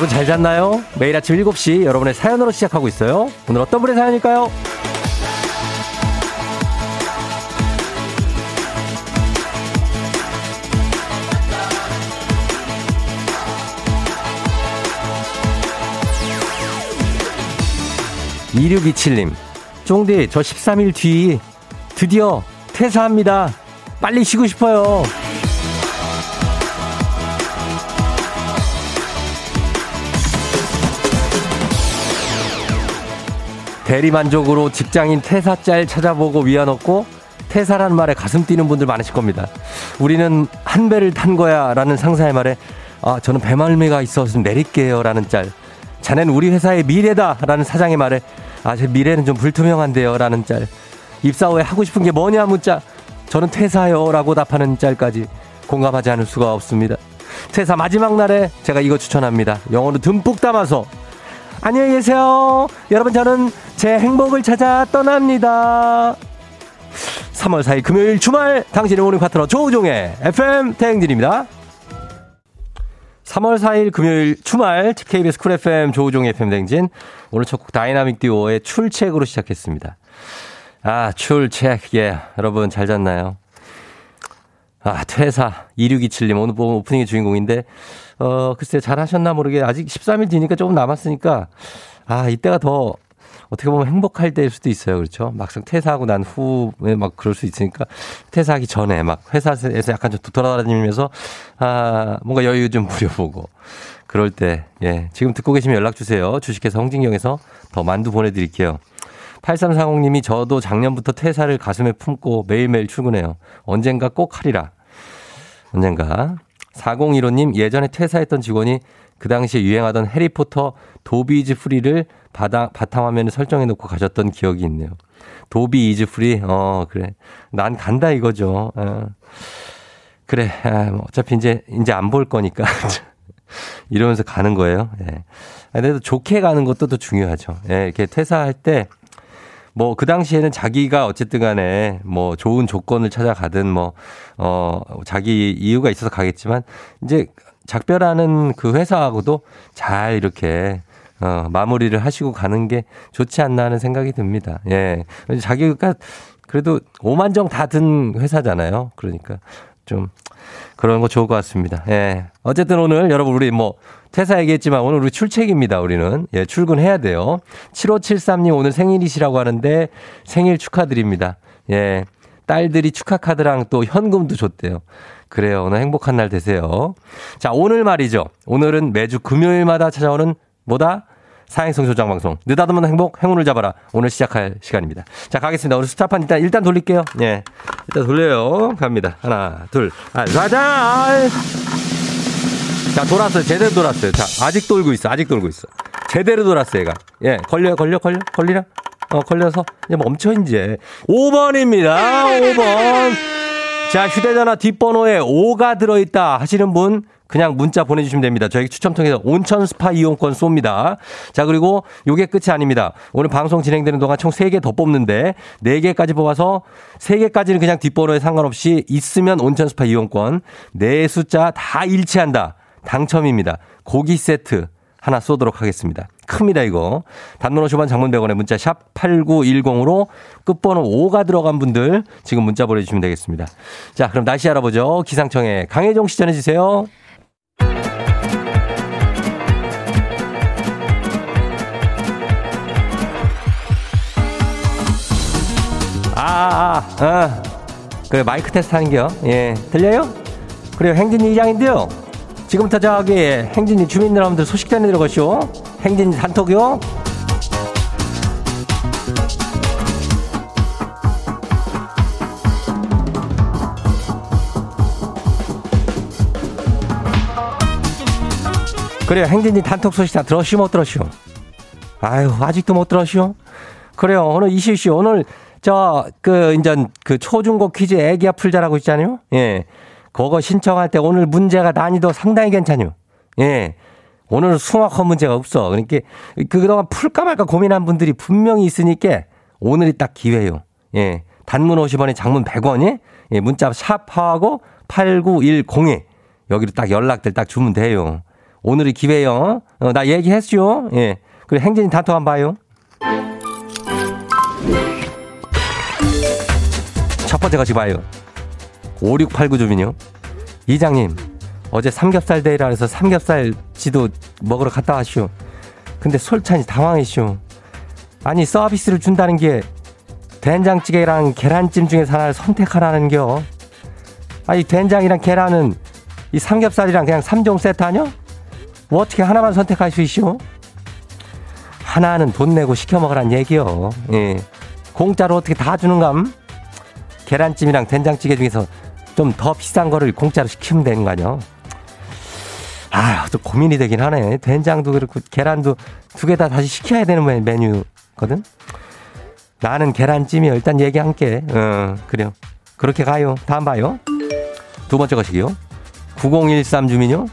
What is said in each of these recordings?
여러분 잘 잤나요? 매일 아침 7시 여러분의 사연으로 시작하고 있어요. 오늘 어떤 분의 사연일까요? 2627님, 쫑디, 저 13일 뒤 드디어 퇴사합니다. 빨리 쉬고 싶어요. 대리만족으로 직장인 퇴사 짤 찾아보고 위안없고 퇴사라는 말에 가슴 뛰는 분들 많으실 겁니다. 우리는 한 배를 탄 거야 라는 상사의 말에 아, 저는 배말미가 있어서 내릴게요 라는 짤. 자네는 우리 회사의 미래다 라는 사장의 말에 아, 제 미래는 좀 불투명한데요 라는 짤. 입사 후에 하고 싶은 게 뭐냐 문자. 저는 퇴사요 라고 답하는 짤까지 공감하지 않을 수가 없습니다. 퇴사 마지막 날에 제가 이거 추천합니다. 영어로 듬뿍 담아서 안녕히 계세요. 여러분 저는 제 행복을 찾아 떠납니다. 3월 4일 금요일 주말 당신의 오늘 파트너 조우종의 FM 대행진입니다. 3월 4일 금요일 주말 KBS Cool FM 조우종의 FM 대행진 오늘 첫 곡 다이나믹 듀오의 출첵으로 시작했습니다. 아 출첵 예 여러분 잘 잤나요? 아 퇴사 2627님 오늘 보면 오프닝의 주인공인데 어 글쎄 잘 하셨나 모르게 아직 13일 뒤니까 조금 남았으니까 아 이때가 더 어떻게 보면 행복할 때일 수도 있어요. 그렇죠? 막상 퇴사하고 난 후에 막 그럴 수 있으니까 퇴사하기 전에 막 회사에서 약간 좀 돌아다니면서 아, 뭔가 여유 좀 부려보고 그럴 때, 예. 지금 듣고 계시면 연락 주세요. 주식회사 홍진경에서 더 만두 보내드릴게요. 8340님이 저도 작년부터 퇴사를 가슴에 품고 매일매일 출근해요. 언젠가 꼭 하리라. 언젠가. 4015님 예전에 퇴사했던 직원이 그 당시에 유행하던 해리포터 Dobby is free를 바다, 바탕화면에 설정해 놓고 가셨던 기억이 있네요. Dobby is free? 어, 그래. 난 간다 이거죠. 어. 그래. 아, 뭐 어차피 이제, 이제 안 볼 거니까. 이러면서 가는 거예요. 예. 근데 좋게 가는 것도 또 중요하죠. 예, 이렇게 퇴사할 때, 뭐, 그 당시에는 자기가 어쨌든 간에 뭐 좋은 조건을 찾아가든 뭐, 어, 자기 이유가 있어서 가겠지만, 이제 작별하는 그 회사하고도 잘 이렇게 어, 마무리를 하시고 가는 게 좋지 않나 하는 생각이 듭니다. 예. 자기가 그래도 5만 정 다 든 회사잖아요. 그러니까 좀 그런 거 좋을 것 같습니다. 예. 어쨌든 오늘 여러분 우리 뭐 퇴사 얘기했지만 오늘 우리 출첵입니다. 우리는. 예, 출근해야 돼요. 7573님 오늘 생일이시라고 하는데 생일 축하드립니다. 예. 딸들이 축하 카드랑 또 현금도 줬대요. 그래요. 오늘 행복한 날 되세요. 자, 오늘 말이죠. 오늘은 매주 금요일마다 찾아오는 뭐다? 사행성 조장 방송. 느닷없는 행복, 행운을 잡아라. 오늘 시작할 시간입니다. 자, 가겠습니다. 오늘 스타판 일단, 일단 돌릴게요. 예. 일단 돌려요. 갑니다. 하나, 둘, 아, 가자! 자, 돌았어요. 제대로 돌았어요. 자, 아직 돌고 있어. 아직 돌고 있어. 제대로 돌았어요, 얘가. 예. 걸려요, 걸려, 걸려, 걸리라? 어, 걸려서. 이제 멈춰, 이제. 5번입니다. 5번. 자, 휴대전화 뒷번호에 5가 들어있다 하시는 분 그냥 문자 보내주시면 됩니다. 저희 추첨 통해서 온천 스파 이용권 쏩니다. 자, 그리고 요게 끝이 아닙니다. 오늘 방송 진행되는 동안 총 3개 더 뽑는데 4개까지 뽑아서 3개까지는 그냥 뒷번호에 상관없이 있으면 온천 스파 이용권. 네 숫자 다 일치한다. 당첨입니다. 고기 세트 하나 쏘도록 하겠습니다. 큽니다, 이거. 단문 50원 장문 100원에 문자 샵 8910으로 끝번호 5가 들어간 분들 지금 문자 보내주시면 되겠습니다. 자, 그럼 날씨 알아보죠. 기상청에 강혜종 시 전해주세요. 아, 아, 아. 그래, 마이크 테스트 하는 게요. 예. 들려요? 그래요, 행진이 이장인데요. 지금부터 저기 행진이 주민 여러분들 소식 전해드려 가시오. 행진이 단톡이요. 그래요, 행진이 단톡 소식 다 들었시오, 못 들었시오? 아유, 아직도 못 들었시오? 그래요, 오늘 이시우 씨, 오늘 저, 그, 인전, 그 초중고 퀴즈 애기야 풀자라고 있잖아요? 예. 그거 신청할 때 오늘 문제가 난이도 상당히 괜찮요. 예. 오늘은 숭악한 문제가 없어. 그러니까 그동안 풀까 말까 고민한 분들이 분명히 있으니까 오늘이 딱 기회요. 예. 단문 50원에 장문 100원이 예. 문자 샵하고 8910에 여기로 딱 연락들 딱 주면 돼요. 오늘이 기회요. 어, 나 얘기했죠. 예. 그리고 행진이 단톡 한번 봐요. 첫 번째 가지 봐요. 5689 주민요. 이장님, 어제 삼겹살 데이라 해서 삼겹살 지도 먹으러 갔다 왔슈. 근데 솔찬이 당황했슈. 아니, 서비스를 준다는 게 된장찌개랑 계란찜 중에서 하나를 선택하라는 겨. 아니, 된장이랑 계란은 이 삼겹살이랑 그냥 3종 세트 아니야? 뭐 어떻게 하나만 선택할 수 있슈? 하나는 돈 내고 시켜 먹으란 얘기요. 예. 공짜로 어떻게 다 주는감? 계란찜이랑 된장찌개 중에서 좀 더 비싼 거를 공짜로 시키면 되는 거 아니야? 아, 또 고민이 되긴 하네. 된장도 그렇고 계란도 두 개 다 다시 시켜야 되는 메뉴거든. 나는 계란찜이요. 일단 얘기할게. 어, 그래요. 그렇게 가요. 다음 봐요. 두 번째 것이요. 9013 주민요.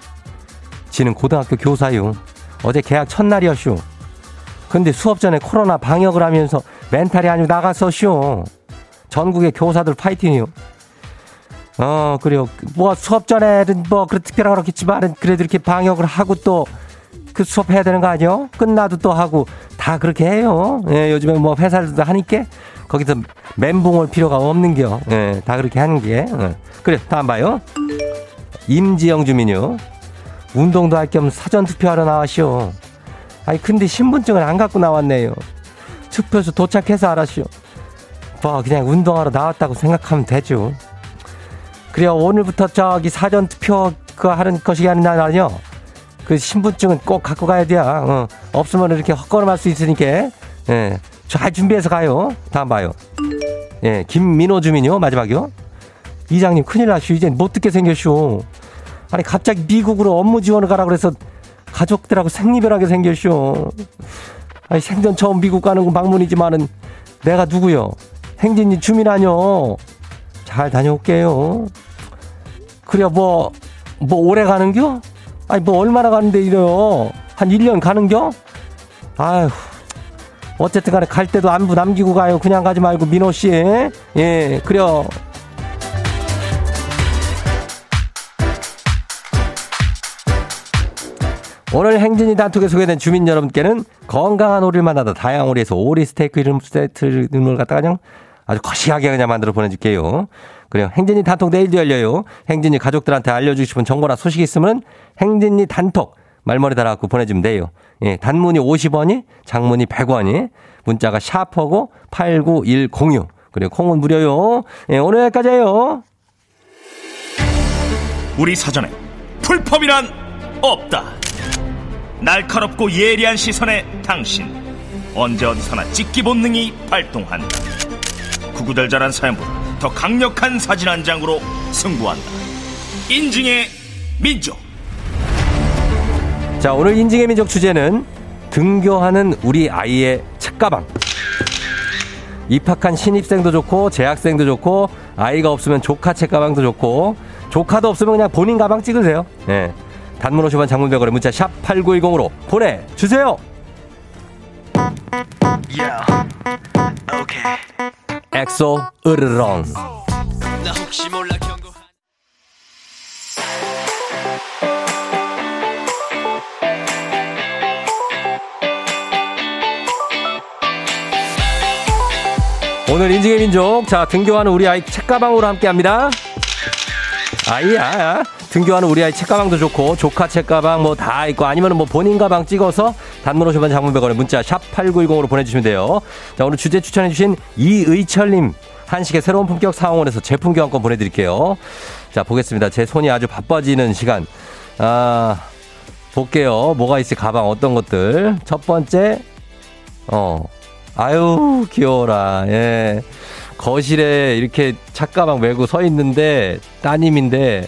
지는 고등학교 교사요. 어제 계약 첫날이었슈. 근데 수업 전에 코로나 방역을 하면서 멘탈이 아니고 나갔었슈. 전국의 교사들 파이팅이요. 어, 그래요. 뭐 수업 전에는 뭐 그렇게 특별하고 그렇겠지만 그래도 이렇게 방역을 하고 또 그 수업 해야 되는 거 아니요? 끝나도 또 하고 다 그렇게 해요. 예, 요즘에 뭐 회사들도 하니까 거기서 멘붕 올 필요가 없는 겨. 예, 다 그렇게 하는 게. 예. 그래, 다음 봐요. 임지영 주민요. 운동도 할 겸 사전 투표하러 나왔시오. 아니, 근데 신분증을 안 갖고 나왔네요. 투표소 도착해서 알았시오. 뭐, 그냥 운동하러 나왔다고 생각하면 되죠. 그래요. 오늘부터 저기 사전 투표 그 하는 것이 아니냐. 그 신분증은 꼭 갖고 가야 돼. 어. 없으면 이렇게 헛걸음할 수 있으니까. 예. 잘 준비해서 가요. 다음 봐요. 예. 김민호 주민요. 마지막이요. 이장님 큰일 나슈. 이제 못 듣게 생겼슈. 아니 갑자기 미국으로 업무 지원을 가라 그래서 가족들하고 생리별하게 생겼슈. 아니 생전 처음 미국 가는 건 방문이지만은 내가 누구요? 행진이 주민 아니요. 잘 다녀올게요. 그래 뭐, 뭐 오래 가는겨? 아니 뭐 얼마나 가는데 이래요? 한 1년 가는겨? 아휴. 어쨌든 간에 갈 때도 안부 남기고 가요. 그냥 가지 말고 민호 씨. 예, 그래요. 오늘 행진이 단톡에 소개된 주민 여러분께는 건강한 오리를 만나다 다양한 오리에서 오리 스테이크 이름 세트를 갖다가 그냥 아주 거시하게 그냥 만들어 보내줄게요. 그래요. 행진이 단톡 내일도 열려요. 행진이 가족들한테 알려주고 싶은 정보나 소식이 있으면 행진이 단톡 말머리 달아갖고 보내주면 돼요. 예, 단문이 50원이, 장문이 100원이, 문자가 샤퍼고 89106. 그리고 콩은 무료요. 예, 오늘 여기까지예요. 우리 사전에 풀펌이란 없다. 날카롭고 예리한 시선에 당신 언제 어디서나 찍기 본능이 발동한다. 구구절절한 사연보다 더 강력한 사진 한 장으로 승부한다. 인증의 민족. 자, 오늘 인증의 민족 주제는 등교하는 우리 아이의 책가방. 입학한 신입생도 좋고 재학생도 좋고 아이가 없으면 조카 책가방도 좋고 조카도 없으면 그냥 본인 가방 찍으세요. 예. 단문 50원 장문백원에 문자 샵 8910으로 보내주세요. Yeah. Okay. 엑소 으르렁. 오늘 인증의 민족. 자 등교하는 우리 아이 책가방으로 함께합니다. 아이야 등교하는 우리 아이 책가방도 좋고 조카 책가방 뭐 다 있고 아니면 뭐 본인 가방 찍어서 단문 50원 장문 100원에 문자 샵 8910으로 보내주시면 돼요. 자 오늘 주제 추천해주신 이의철님 한식의 새로운 품격 상황원에서 제품 교환권 보내드릴게요. 자 보겠습니다. 제 손이 아주 바빠지는 시간. 아 볼게요. 뭐가 있을 가방 어떤 것들. 첫 번째 어 아유 귀여워라. 예. 거실에 이렇게 착가방 메고 서 있는데 따님인데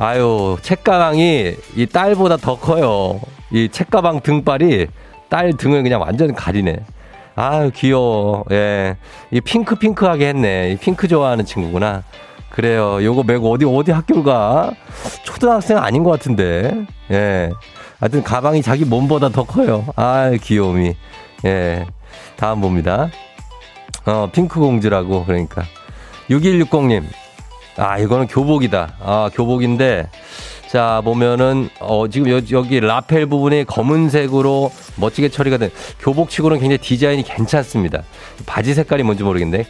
아유, 책가방이 이 딸보다 더 커요. 이 책가방 등발이 딸 등을 그냥 완전 가리네. 아유, 귀여워. 예. 이 핑크핑크하게 했네. 이 핑크 좋아하는 친구구나. 그래요. 요거 메고 어디, 어디 학교 가? 초등학생 아닌 것 같은데. 예. 하여튼 가방이 자기 몸보다 더 커요. 아유, 귀여움이. 예. 다음 봅니다. 어, 핑크 공주라고, 그러니까. 6160님. 아, 이거는 교복이다. 아, 교복인데, 자, 보면은, 어, 지금 여, 여기 라펠 부분이 검은색으로 멋지게 처리가 된 교복치고는 굉장히 디자인이 괜찮습니다. 바지 색깔이 뭔지 모르겠는데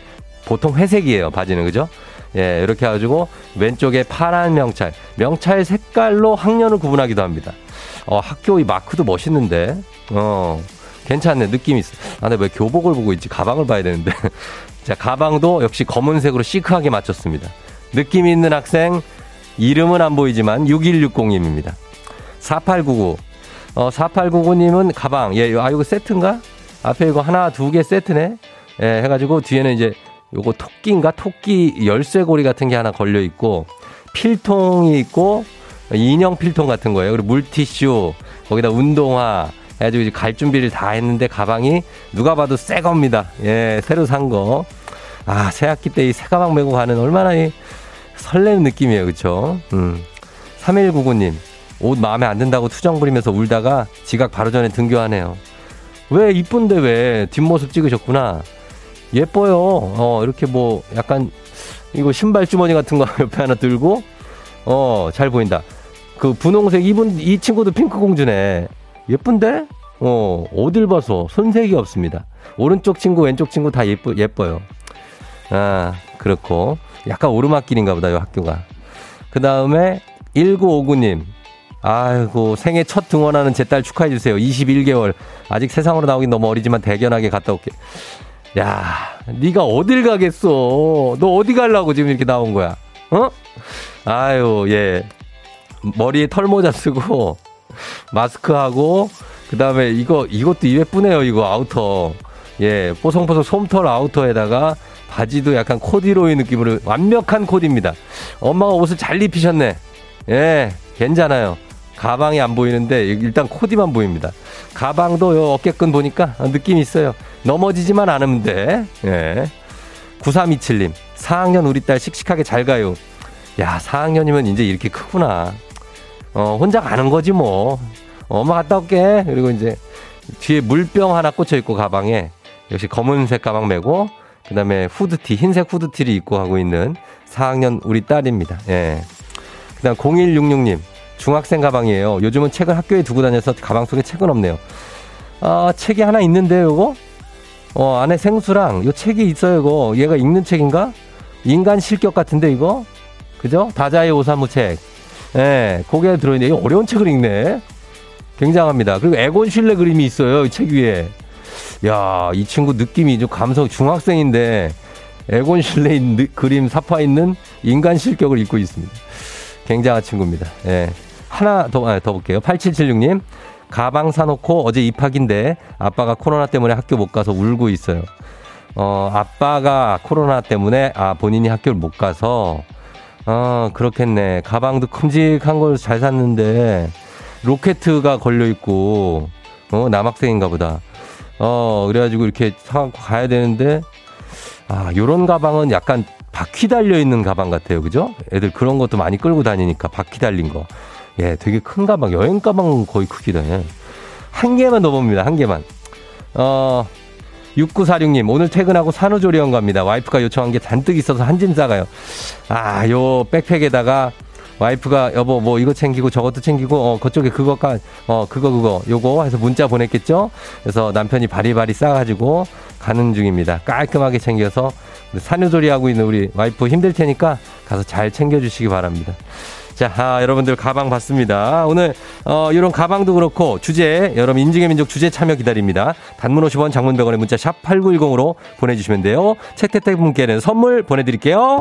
보통 회색이에요, 바지는. 그죠? 예, 이렇게 해가지고 왼쪽에 파란 명찰. 명찰 색깔로 학년을 구분하기도 합니다. 어, 학교 이 마크도 멋있는데. 어, 괜찮네. 느낌이 있어. 아, 근데 왜 교복을 보고 있지? 가방을 봐야 되는데. 자, 가방도 역시 검은색으로 시크하게 맞췄습니다. 느낌 있는 학생, 이름은 안 보이지만 6160님입니다. 4899. 어, 4899님은 가방. 예, 아, 이거 세트인가? 앞에 이거 하나, 두 개 세트네? 예, 해가지고 뒤에는 이제 요거 토끼인가? 토끼 열쇠고리 같은 게 하나 걸려 있고, 필통이 있고, 인형 필통 같은 거예요. 그리고 물티슈, 거기다 운동화, 해가지고 이제 갈 준비를 다 했는데 가방이 누가 봐도 새 겁니다. 예, 새로 산 거. 아, 새 학기 때 이 새 가방 메고 가는 얼마나 이 설레는 느낌이에요. 그쵸? 음. 3199님, 옷 마음에 안 든다고 투정 부리면서 울다가 지각 바로 전에 등교하네요. 왜 이쁜데 왜 뒷모습 찍으셨구나. 예뻐요. 어, 이렇게 뭐 약간 이거 신발 주머니 같은 거 옆에 하나 들고 어, 잘 보인다. 그 분홍색 이분 이 친구도 핑크 공주네. 예쁜데? 어, 어딜 봐서 손색이 없습니다. 오른쪽 친구, 왼쪽 친구 다 예뻐, 예뻐요. 아, 그렇고. 약간 오르막길인가 보다, 이 학교가. 그 다음에 1959님. 아이고, 생애 첫 등원하는 제 딸 축하해주세요. 21개월. 아직 세상으로 나오긴 너무 어리지만 대견하게 갔다 올게. 야, 네가 어딜 가겠어? 너 어디 갈라고 지금 이렇게 나온 거야? 어? 아유, 예. 머리에 털모자 쓰고, 마스크하고, 그 다음에 이거, 이것도 예쁘네요, 이거 아우터. 예, 뽀송뽀송 솜털 아우터에다가 바지도 약간 코듀로이 느낌으로 완벽한 코디입니다. 엄마가 옷을 잘 입히셨네. 예, 괜찮아요. 가방이 안 보이는데 일단 코디만 보입니다. 가방도 요 어깨끈 보니까 느낌이 있어요. 넘어지지만 않으면 돼. 예. 9327님, 4학년 우리 딸 씩씩하게 잘 가요. 야, 4학년이면 이제 이렇게 크구나. 어, 혼자 가는 거지 뭐. 엄마 갔다 올게. 그리고 이제 뒤에 물병 하나 꽂혀 있고 가방에 역시 검은색 가방 메고 그 다음에 후드티 흰색 후드티를 입고 하고 있는 4학년 우리 딸입니다. 예. 그 다음 0166님 중학생 가방이에요. 요즘은 책을 학교에 두고 다녀서 가방 속에 책은 없네요. 아 책이 하나 있는데 요거 어 안에 생수랑 요 책이 있어요 이거 얘가 읽는 책인가? 인간 실격 같은데 이거 그죠? 다자의 오사무 책. 예, 고개 들어있네. 이 어려운 책을 읽네. 굉장합니다. 그리고 에곤 슐레 그림이 있어요. 이 책 위에. 야, 이 친구 느낌이 좀 감성 중학생인데 에곤 슐레 그림 사파 있는 인간 실격을 입고 있습니다. 굉장한 친구입니다. 예. 하나 더, 아, 더 볼게요. 8776님. 가방 사놓고 어제 입학인데 아빠가 코로나 때문에 학교 못 가서 울고 있어요. 어, 아빠가 코로나 때문에 아, 본인이 학교를 못 가서 어, 그렇겠네. 가방도 큼직한 걸 잘 샀는데 로켓가 걸려 있고 어, 남학생인가 보다. 어, 그래가지고 이렇게 사갖고 가야 되는데, 아, 요런 가방은 약간 바퀴 달려 있는 가방 같아요. 그죠? 애들 그런 것도 많이 끌고 다니니까 바퀴 달린 거. 예, 되게 큰 가방. 여행 가방 거의 크기다. 예. 한 개만 넣어봅니다. 한 개만. 어, 6946님, 오늘 퇴근하고 산후조리원 갑니다. 와이프가 요청한 게 잔뜩 있어서 한 짐 싸가요. 아, 요 백팩에다가 와이프가 여보 뭐 이거 챙기고 저것도 챙기고 어 그쪽에 그거까 어 그거 그거 요거 해서 문자 보냈겠죠. 그래서 남편이 바리바리 싸가지고 가는 중입니다. 깔끔하게 챙겨서 산후조리 하고 있는 우리 와이프 힘들 테니까 가서 잘 챙겨주시기 바랍니다. 자, 아, 여러분들 가방 봤습니다. 오늘 어 이런 가방도 그렇고 주제 여러분 인증의 민족 주제 참여 기다립니다. 단문 50원 장문 100원의 문자 샵 8910으로 보내주시면 돼요. 책 택배 분께는 선물 보내드릴게요.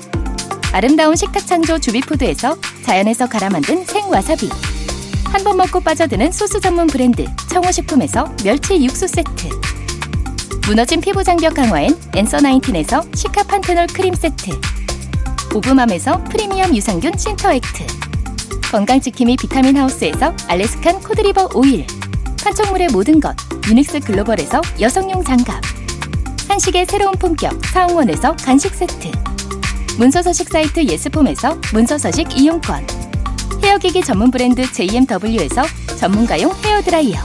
아름다운 식탁 창조 주비푸드에서 자연에서 갈아 만든 생와사비. 한 번 먹고 빠져드는 소스 전문 브랜드 청호식품에서 멸치 육수 세트. 무너진 피부 장벽 강화엔 앤서 나인틴에서 시카 판테놀 크림 세트. 오브맘에서 프리미엄 유산균 신터액트. 건강지킴이 비타민 하우스에서 Alaskan cod liver oil. 판촉물의 모든 것 유닉스 글로벌에서 여성용 장갑. 한식의 새로운 품격 사홍원에서 간식 세트 문서서식 사이트 예스폼에서 문서서식 이용권. 헤어기기 전문 브랜드 JMW에서 전문가용 헤어드라이어.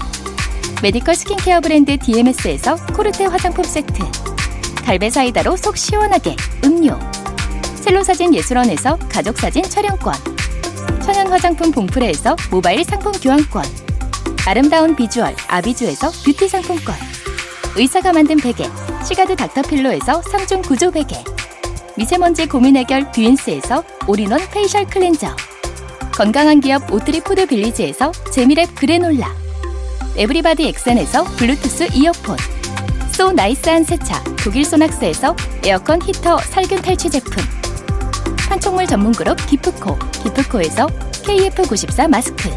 메디컬 스킨케어 브랜드 DMS에서 코르테 화장품 세트. 갈배 사이다로 속 시원하게 음료. 첼로사진 예술원에서 가족사진 촬영권. 천연 화장품 봉프레에서 모바일 상품 교환권. 아름다운 비주얼 아비주에서 뷰티 상품권. 의사가 만든 베개 시가드 닥터필로에서 3중 구조 베개 미세먼지 고민 해결 뷰인스에서 all-in-one facial cleanser. 건강한 기업 오트리 푸드 빌리지에서 재미랩 그래놀라. everybody 엑센에서 블루투스 이어폰. so nice한 세차 독일 소낙스에서 에어컨 히터 살균 탈취 제품. 판촉물 전문 그룹 기프코 기프코에서 KF94 마스크.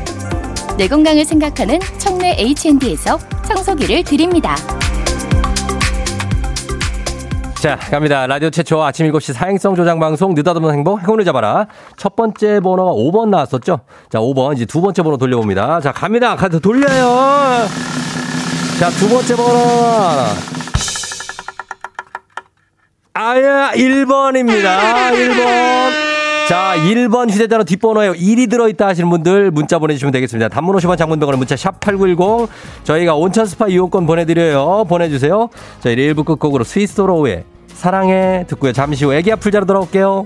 내 건강을 생각하는 청내 H&D에서 청소기를 드립니다. 자, 갑니다. 라디오 최초 아침 7시 사행성 조장 방송 느닷없는 행복 행운을 잡아라. 첫 번째 번호가 5번 나왔었죠? 자, 5번 이제 두 번째 번호 돌려봅니다. 자, 갑니다. 가서 돌려요. 자, 두 번째 번호. 아야, 1번입니다. 1번. 자, 1번 휴대전화 뒷번호에 1이 들어있다 하시는 분들 문자 보내주시면 되겠습니다. 단문 50원 장문 100원에 문자 샵 8910 저희가 온천 스파 이용권 보내드려요. 보내주세요. 저희 1부 끝곡으로 스윗소로우의 사랑해 듣고요. 잠시 후 애기 아플 자로 돌아올게요.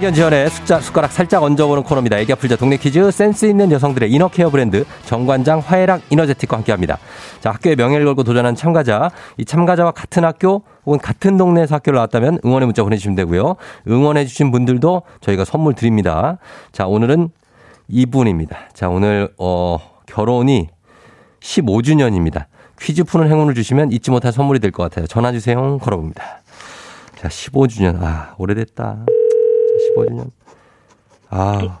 학연 지원의 숫자, 숟가락 살짝 얹어보는 코너입니다. 애기 아플자 동네 퀴즈 센스 있는 여성들의 이너 케어 브랜드 정관장 화해락 이너제틱과 함께합니다. 자 학교의 명예를 걸고 도전한 참가자 이 참가자와 같은 학교 혹은 같은 동네에서 학교를 나왔다면 응원의 문자 보내주시면 되고요. 응원해주신 분들도 저희가 선물 드립니다. 자 오늘은 이분입니다. 자 오늘 어 결혼이 15주년입니다. 퀴즈 푸는 행운을 주시면 잊지 못할 선물이 될 것 같아요. 전화 주세요. 걸어봅니다. 자 15주년 아 오래됐다. 15주년. 아.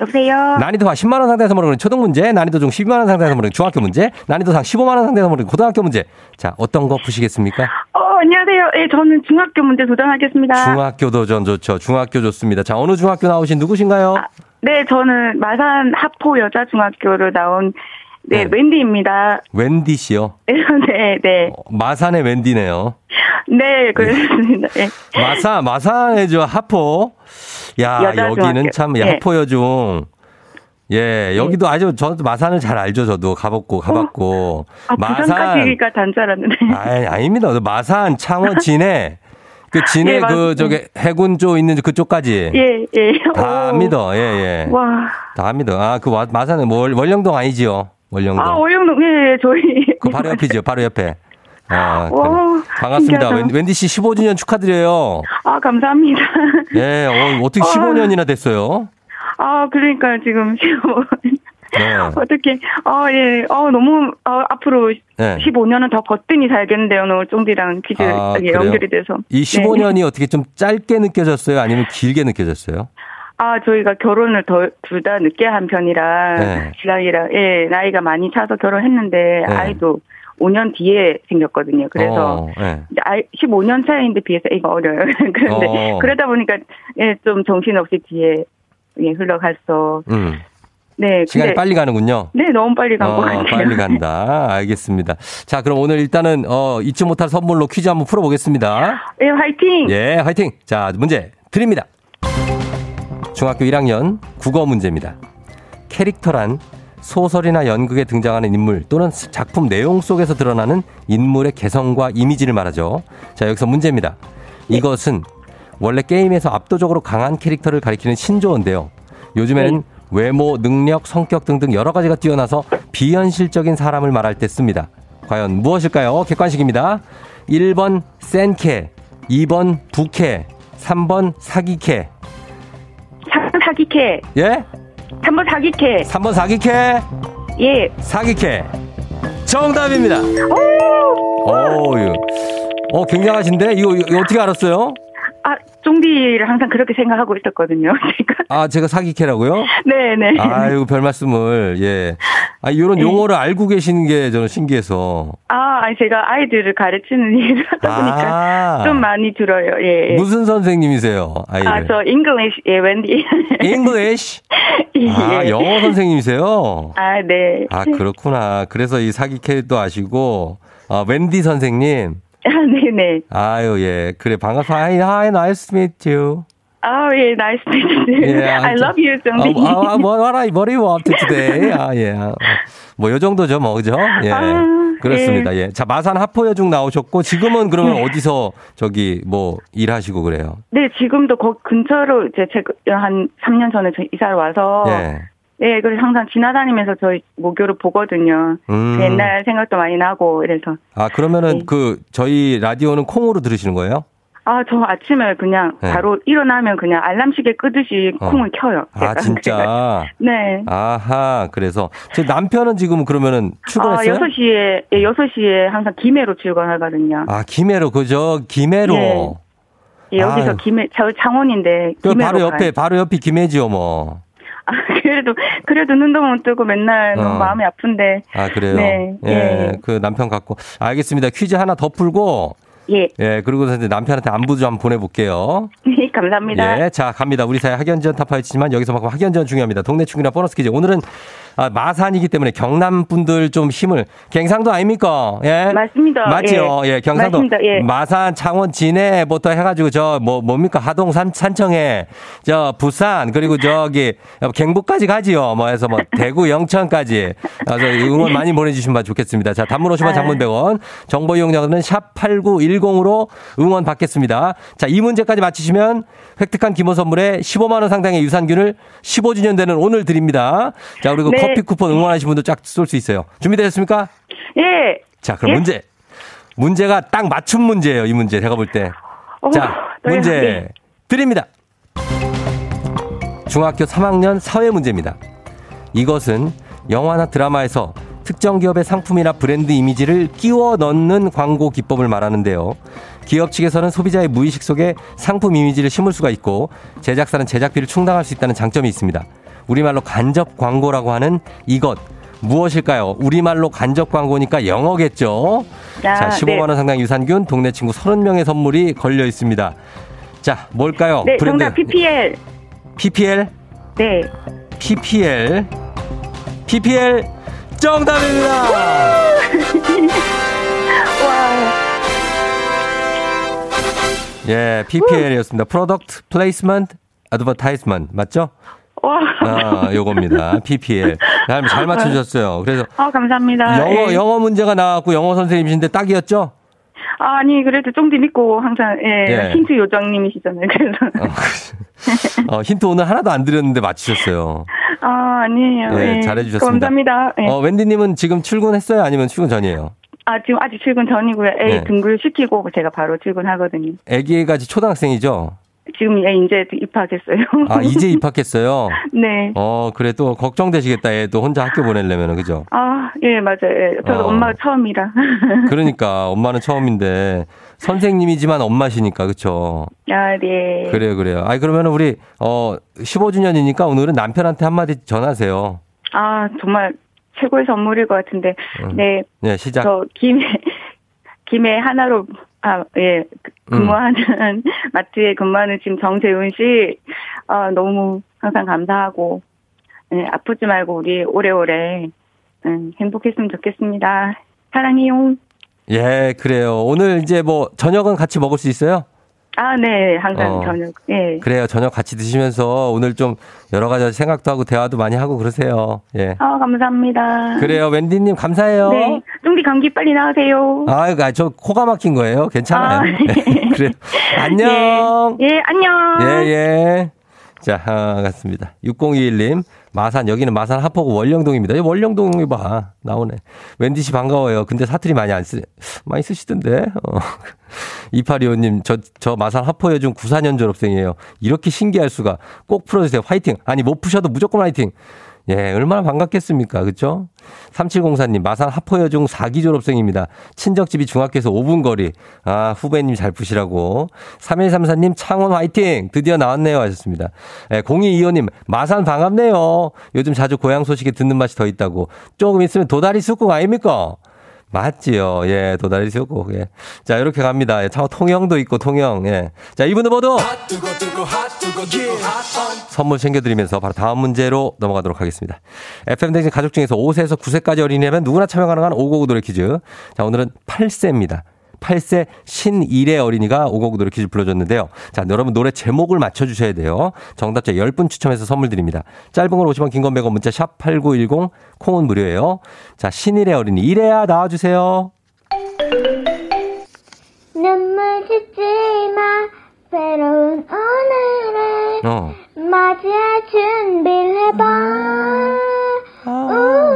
여보세요. 난이도가 10만 원 상대에서 모르는 초등 문제, 난이도 중 12만 원 상대에서 모르는 중학교 문제, 난이도 상 15만 원 상대에서 모르는 고등학교 문제. 자, 어떤 거 푸시겠습니까? 어, 안녕하세요. 예, 저는 중학교 문제 도전하겠습니다. 중학교 도전 좋죠. 중학교 좋습니다. 자, 어느 중학교 나오신 누구신가요? 아, 네, 저는 마산 하포 여자 중학교를 나온 네, 네. 웬디입니다. wen디 씨요. 네, 네. 어, 마산의 웬디네요. 네, 그렇습니다. 네. 마산, 마산의 저 하포. 야, 여기는. 참 네. 하포 여중. 예, 여기도 아주 저도 마산을 잘 알죠. 저도 가봤고 가봤고. 아, 부산까지가 단줄 알았는데. 아니, 아닙니다. 마산, 창원, 진해. 그 진해 예, 그. 저기 해군 쪽 있는 그쪽까지. 예, 예. 다 오. 압니다. 예, 예. 와. 다 압니다. 아, 그 와- 마산은 뭐 월- 월령동 아니지요? 월령동. 아, 오영동, 예, 예, 저희. 그 바로 옆이죠. 바로 옆에. 아, 와, 그래. 반갑습니다. 웬- wen디 씨 15주년 축하드려요. 아, 감사합니다. 예, 어, 어떻게 아. 15년이나 됐어요? 아, 그러니까 지금 15. 네. 어떻게, 아, 예, 어, 너무, 어, 앞으로 네. 15년은 더 버튼이 살겠는데요. 오늘 쫑디랑 퀴즈 아? 연결이 돼서. 이 네. 15년이 어떻게 좀 짧게 느껴졌어요? 아니면 길게 느껴졌어요? 아, 저희가 결혼을 둘 다 늦게 한 편이라, 네. 신랑이랑, 예, 나이가 많이 차서 결혼했는데, 네. 아이도 5년 뒤에 생겼거든요. 그래서, 어, 예. 이제 아이 15년 차이인데 비해서 애가 어려요. 그런데, 어. 그러다 보니까, 예, 좀 정신없이 뒤에, 예, 흘러갔어. 음. 네, 시간이 빨리 가는군요. 네, 너무 빨리 간것 어, 같아요. 빨리 간다. 알겠습니다. 자, 그럼 오늘 일단은 어, 잊지 못할 선물로 퀴즈 한번 풀어보겠습니다. 예, 화이팅! 예, 화이팅. 자, 문제 드립니다. 중학교 1학년 국어 문제입니다. 캐릭터란 소설이나 연극에 등장하는 인물 또는 작품 내용 속에서 드러나는 인물의 개성과 이미지를 말하죠. 자, 여기서 문제입니다. 이것은 원래 게임에서 압도적으로 강한 캐릭터를 가리키는 신조어인데요. 요즘에는 외모, 능력, 성격 등등 여러 가지가 뛰어나서 비현실적인 사람을 말할 때 씁니다. 과연 무엇일까요? 객관식입니다. 1번 센캐, 2번 부캐, 3번 사기캐. 3번 사기캐. 예? 3번 사기캐. 3번 사기캐, 예. 사기캐. 정답입니다. 오, 이거. 어, 굉장하신데? 이거, 이거 어떻게 알았어요? 아, 쫑디를 항상 그렇게 생각하고 있었거든요. 제가. 아, 제가 사기캐라고요? 네네. 아유, 별 말씀을, 예. 아, 이런 네. 용어를 알고 계시는 게 저는 신기해서. 아, 아니, 제가 아이들을 가르치는 일을 하다 보니까 아. 좀 많이 들어요. 예. 예. 무슨 선생님이세요? 아이들. 아, 저 English, 예, 웬디. English? 예. 아, 영어 선생님이세요? 아, 네. 아, 그렇구나. 그래서 이 사기캐도 아시고, 아, wendy 선생님. 아, 네네. 아유, 예. 그래, 반갑습니다. Hi, hi, nice to meet you. 아, 예, nice meet. 예, I love you. 아, 아, 뭐, what, are, what do you want today? 아, 예. 아, 뭐, 요 정도죠, 뭐, 그죠? 예. 아, 그렇습니다. 예. 자, 마산 하포여중 나오셨고, 지금은 그러면 네. 어디서, 저기, 뭐, 일하시고 그래요? 네, 지금도 거 근처로 이제 제가 한 3년 전에 저 이사를 와서. 예. 네, 그래서 항상 지나다니면서 저희 모교를 보거든요. 음. 그 옛날 생각도 많이 나고 이래서. 아, 그러면은 네. 그, 저희 라디오는 콩으로 들으시는 거예요? 아, 저 아침에 그냥 네. 바로 일어나면 그냥 알람시계 끄듯이 어. 콩을 켜요. 아, 제가. 진짜? 네. 아하, 그래서. 제 남편은 지금 그러면은 아, 출근했어요? 6시에, 예, 6시에 항상 김해로 출근하거든요. 아, 김해로, 그죠? 김해로. 네. 예, 여기서 아유. 김해, 저 창원인데. 그 김해로 바로 옆에, 가요. 바로 옆이 김해지요, 뭐. 아, 그래도, 그래도 눈도 못 뜨고 맨날 어. 너무 마음이 아픈데. 아, 그래요? 네, 예, 예. 그 남편 갖고. 알겠습니다. 퀴즈 하나 더 풀고, 예. 예, 그리고 이제 남편한테 안부 좀 보내볼게요. 감사합니다. 예, 자, 갑니다. 우리 사회 학연지원 타파했지만 여기서만큼 학연지원 중요합니다. 동네 충이나 보너스 퀴즈. 오늘은 아, 마산이기 때문에 경남 분들 좀 힘을. 갱상도 아닙니까? 예. 맞습니다. 맞지요? 예, 경상도. 맞습니다. 예. 마산, 창원, 진해부터 해가지고 저 뭐 뭡니까? 하동, 산, 산청에 저 부산 그리고 저기 경북까지 가지요. 뭐 해서 뭐 대구, 영천까지. 그래서 응원 많이 보내주시면 좋겠습니다. 자, 단문 50원, 아. 장문 100원. 정보 이용자들은 샵 8910으로 응원 받겠습니다. 자, 이 문제까지 맞히시면 획득한 기본 선물에 15만 원 상당의 유산균을 15주년 되는 오늘 드립니다. 자, 그리고 네. 커피 쿠폰 응원하신 분도 쫙 쏠 수 있어요. 준비되셨습니까? 예. 자, 그럼 예? 문제. 문제가 딱 맞춤 문제예요, 이 문제. 제가 볼 때. 어, 자. 문제 예. 드립니다. 중학교 3학년 사회 문제입니다. 이것은 영화나 드라마에서 특정 기업의 상품이나 브랜드 이미지를 끼워 넣는 광고 기법을 말하는데요. 기업 측에서는 소비자의 무의식 속에 상품 이미지를 심을 수가 있고 제작사는 제작비를 충당할 수 있다는 장점이 있습니다. 우리말로 간접 광고라고 하는 이것 무엇일까요? 우리말로 간접 광고니까 영어겠죠. 아, 자, 15만 원 네. 상당 유산균 동네 친구 30명의 선물이 걸려 있습니다. 자, 뭘까요? 네, 정답 PPL. PPL? 네. PPL. PPL 정답입니다. 와. 예, PPL이었습니다. Product Placement Advertisement 맞죠? 와. 아, 요겁니다. PPL. 잘, 잘 맞춰주셨어요. 그래서 아, 감사합니다. 영어 예. 영어 문제가 나왔고 영어 선생님이신데 딱이었죠? 아, 아니, 그래도 쫑디 믿고 항상, 예, 예. 힌트 요정님이시잖아요. 그래서. 어, 힌트 오늘 하나도 안 드렸는데 맞히셨어요. 아, 아니에요. 예, 예. 잘해주셨습니다. 감사합니다. 예. 어, 웬디님은 지금 출근했어요? 아니면 출근 전이에요? 아, 지금 아직 출근 전이고요. 애 네. 등글 시키고 제가 바로 출근하거든요. 애기가 초등학생이죠? 지금 예, 이제 입학했어요. 아, 이제 입학했어요? 네. 어, 그래 또 걱정되시겠다. 얘도 혼자 학교 보내려면, 그죠? 아, 예, 맞아요. 예. 저도 어. 엄마가 처음이라. 그러니까 엄마는 처음인데 선생님이지만 엄마시니까, 그쵸? 아, 네. 그래요, 그래요. 아이, 그러면 우리, 어, 15주년이니까 오늘은 남편한테 한마디 전하세요. 아, 정말 최고의 선물일 것 같은데. 음. 네. 네, 시작. 저 김해 김해 하나로 아, 예. 근무하는 마트에 근무하는 지금 정재훈 씨 아, 너무 항상 감사하고 예, 아프지 말고 우리 오래오래 음, 행복했으면 좋겠습니다. 사랑해요. 예, 그래요. 오늘 이제 뭐 저녁은 같이 먹을 수 있어요? 아, 네. 항상 어. 저녁. 예. 그래요. 저녁 같이 드시면서 오늘 좀 여러 가지 생각도 하고 대화도 많이 하고 그러세요. 예. 아, 감사합니다. 그래요. wendy님 감사해요. 네. 쫑디 감기 빨리 나으세요. 아유, 아, 저 코가 막힌 거예요. 괜찮아요. 아, 네. 그래요. 안녕. 예, 예, 안녕. 예, 예. 자, 아, 같습니다. 6021님, 마산, 여기는 마산 하포구 월령동입니다. 이 월령동이 봐. 나오네. wendy 씨 반가워요. 근데 사투리 많이 안 쓰, 많이 쓰시던데? 어. 2825님, 저, 저 마산 하포여 중 94년 졸업생이에요. 이렇게 신기할 수가. 꼭 풀어주세요. 화이팅! 아니, 못 푸셔도 무조건 화이팅! 예, 얼마나 반갑겠습니까? 그죠? 3704님, 마산 하포여중 4기 졸업생입니다. 친정집이 중학교에서 5분 거리. 아, 후배님 잘 푸시라고. 3134님, 창원 화이팅! 드디어 나왔네요. 하셨습니다. 예, 0225님, 마산 반갑네요. 요즘 자주 고향 소식에 듣는 맛이 더 있다고. 조금 있으면 도다리 쑥국 아닙니까? 맞지요. 예, 도다리 쑥국. 예. 자, 이렇게 갑니다. 예, 참, 통영도 있고, 통영. 예. 자, 이분들 모두 선물 챙겨드리면서 바로 다음 문제로 넘어가도록 하겠습니다. FM댕진 가족 중에서 5세에서 9세까지 어린이라면 누구나 참여 가능한 559 노래 퀴즈. 자, 오늘은 8세입니다. 8세 신일의 어린이가 559 노래 퀴즈 불러줬는데요. 자, 여러분 노래 제목을 맞춰주셔야 돼요. 정답자 10분 추첨해서 선물 드립니다. 짧은 걸 50원, 긴 건 100원, 문자 샵 8910, 콩은 무료예요. 자, 신일의 어린이. 이래야 나와주세요. 눈물 짓지 마 새로운 오늘을 어. 맞이할 준비를 해봐 우.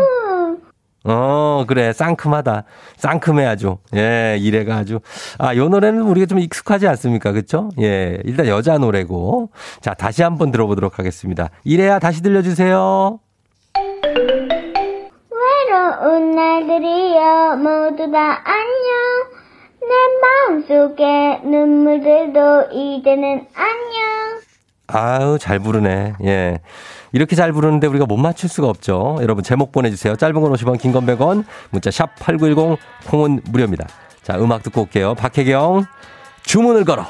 어, 그래. 상큼하다. 상큼해 아주. 예, 이래가 아주. 아, 요 노래는 우리가 좀 익숙하지 않습니까? 그쵸? 예, 일단 여자 노래고. 자, 다시 한번 들어보도록 하겠습니다. 이래야 다시 들려주세요. 외로운 날들이여 모두 다 안녕 내 마음속에 눈물들도 이제는 안녕 아유, 잘 부르네. 예. 이렇게 잘 부르는데 우리가 못 맞출 수가 없죠. 여러분 제목 보내주세요. 짧은 건 50원, 긴 건 100원, 문자 샵 8910, 콩은 무료입니다. 자, 음악 듣고 올게요. 박혜경, 주문을 걸어.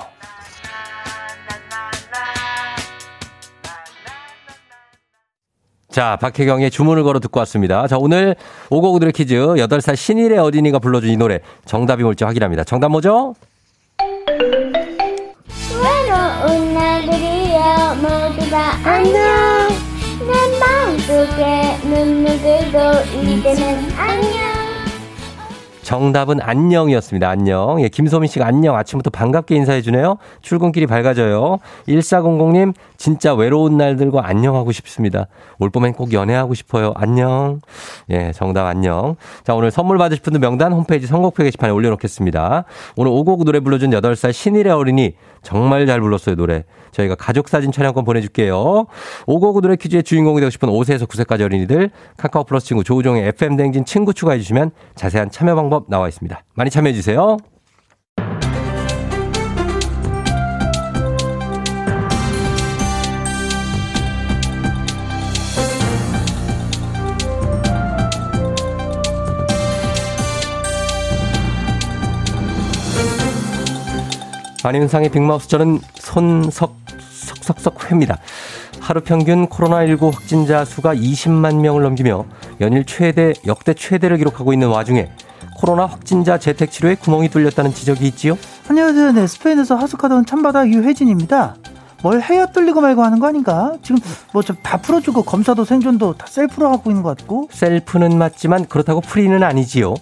자, 박혜경의 주문을 걸어 듣고 왔습니다. 자, 오늘 오고구들의 퀴즈 8살 신일의 어린이가 불러준 이 노래 정답이 뭘지 확인합니다. 정답 뭐죠? 다 안녕 내 마음속에 눈물들도 이제는 안녕 정답은 안녕이었습니다. 안녕. 예, 김소민 씨가 안녕. 아침부터 반갑게 인사해주네요. 출근길이 밝아져요. 1400님, 진짜 외로운 날들과 안녕하고 싶습니다. 올 봄엔 꼭 연애하고 싶어요. 안녕. 예, 정답 안녕. 자, 오늘 선물 받으실 분들 명단 홈페이지 선곡표 게시판에 올려놓겠습니다. 오늘 오곡 노래 불러준 8살 신일의 어린이 정말 잘 불렀어요, 노래. 저희가 가족 사진 촬영권 보내줄게요. 오곡 노래 퀴즈의 주인공이 되고 싶은 5세에서 9세까지 어린이들 카카오 플러스 친구 조우종의 FM 댕진 친구 추가해주시면 자세한 참여 방법 나와 있습니다. 많이 참여해주세요. 안윤상의 빅마우스 저는 손석 석석석 회입니다. 하루 평균 코로나19 확진자 수가 20만 명을 넘기며 연일 최대 역대 최대를 기록하고 있는 와중에 코로나 확진자 재택 치료에 구멍이 뚫렸다는 지적이 있지요. 안녕하세요. 네, 스페인에서 하숙하던 온 참바다 유혜진입니다. 뭘 해야 뚫리고 말고 하는 거 아닌가? 지금 뭐 좀 다 풀어주고 검사도 생존도 다 셀프로 하고 있는 것 같고. 셀프는 맞지만 그렇다고 프리는 아니지요.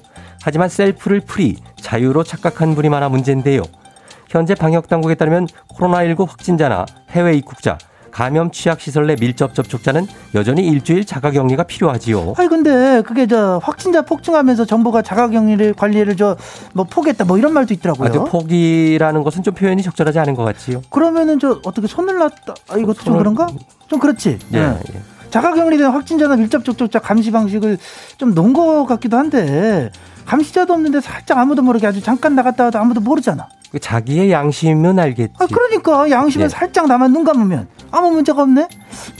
하지만 셀프를 free, 자유로 착각한 분이 많아 문제인데요. 현재 방역 당국에 따르면 코로나19 확진자나 해외 입국자, 감염 취약 시설 내 밀접 접촉자는 여전히 일주일 자가 격리가 필요하지요. 아니 근데 그게 저 확진자 폭증하면서 정부가 자가 격리를 관리를 저 뭐 포기했다 뭐 이런 말도 있더라고요. 아주 포기라는 것은 좀 표현이 적절하지 않은 것 같지요. 그러면은 저 어떻게 손을 놨다 아, 이것도 좀 손을- 그런가? 좀 그렇지. 예, 예. 예. 자가 격리된 확진자나 밀접 접촉자 감시 방식을 좀 놓은 것 같기도 한데 감시자도 없는데 살짝 아무도 모르게 아주 잠깐 나갔다 와도 아무도 모르잖아. 그 자기의 양심은 알겠지. 아 그러니까 양심은 예. 살짝 나만 눈 감으면 아무 문제가 없네.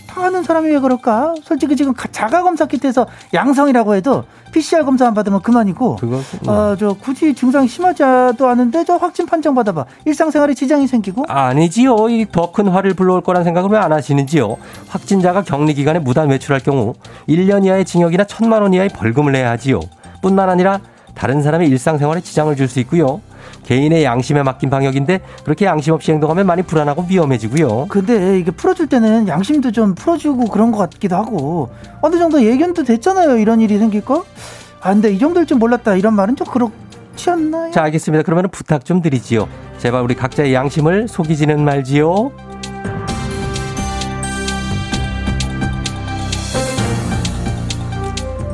당하는 사람이 왜 그럴까? 솔직히 지금 가- 자가 검사 키트에서 양성이라고 해도 PCR 검사만 받으면 그만이고. 그것은 어, 저 굳이 증상이 심하지도 않은데 저 확진 판정 받아봐. 일상생활에 지장이 생기고. 아니지요. 이 더 큰 화를 불러올 거란 생각을 왜 안 하시는지요? 확진자가 격리 기간에 무단 외출할 경우 1년 이하의 징역이나 1천만 원 이하의 벌금을 내야 하지요. 뿐만 아니라 다른 사람의 일상생활에 지장을 줄 수 있고요. 개인의 양심에 맡긴 방역인데 그렇게 양심 없이 행동하면 많이 불안하고 위험해지고요. 근데 이게 풀어줄 때는 양심도 좀 풀어주고 그런 것 같기도 하고 어느 정도 예견도 됐잖아요. 이런 일이 생길 거. 아 근데 이 정도일 줄 몰랐다 이런 말은 좀 그렇지 않나요? 자, 알겠습니다. 그러면 부탁 좀 드리지요. 제발 우리 각자의 양심을 속이지는 말지요.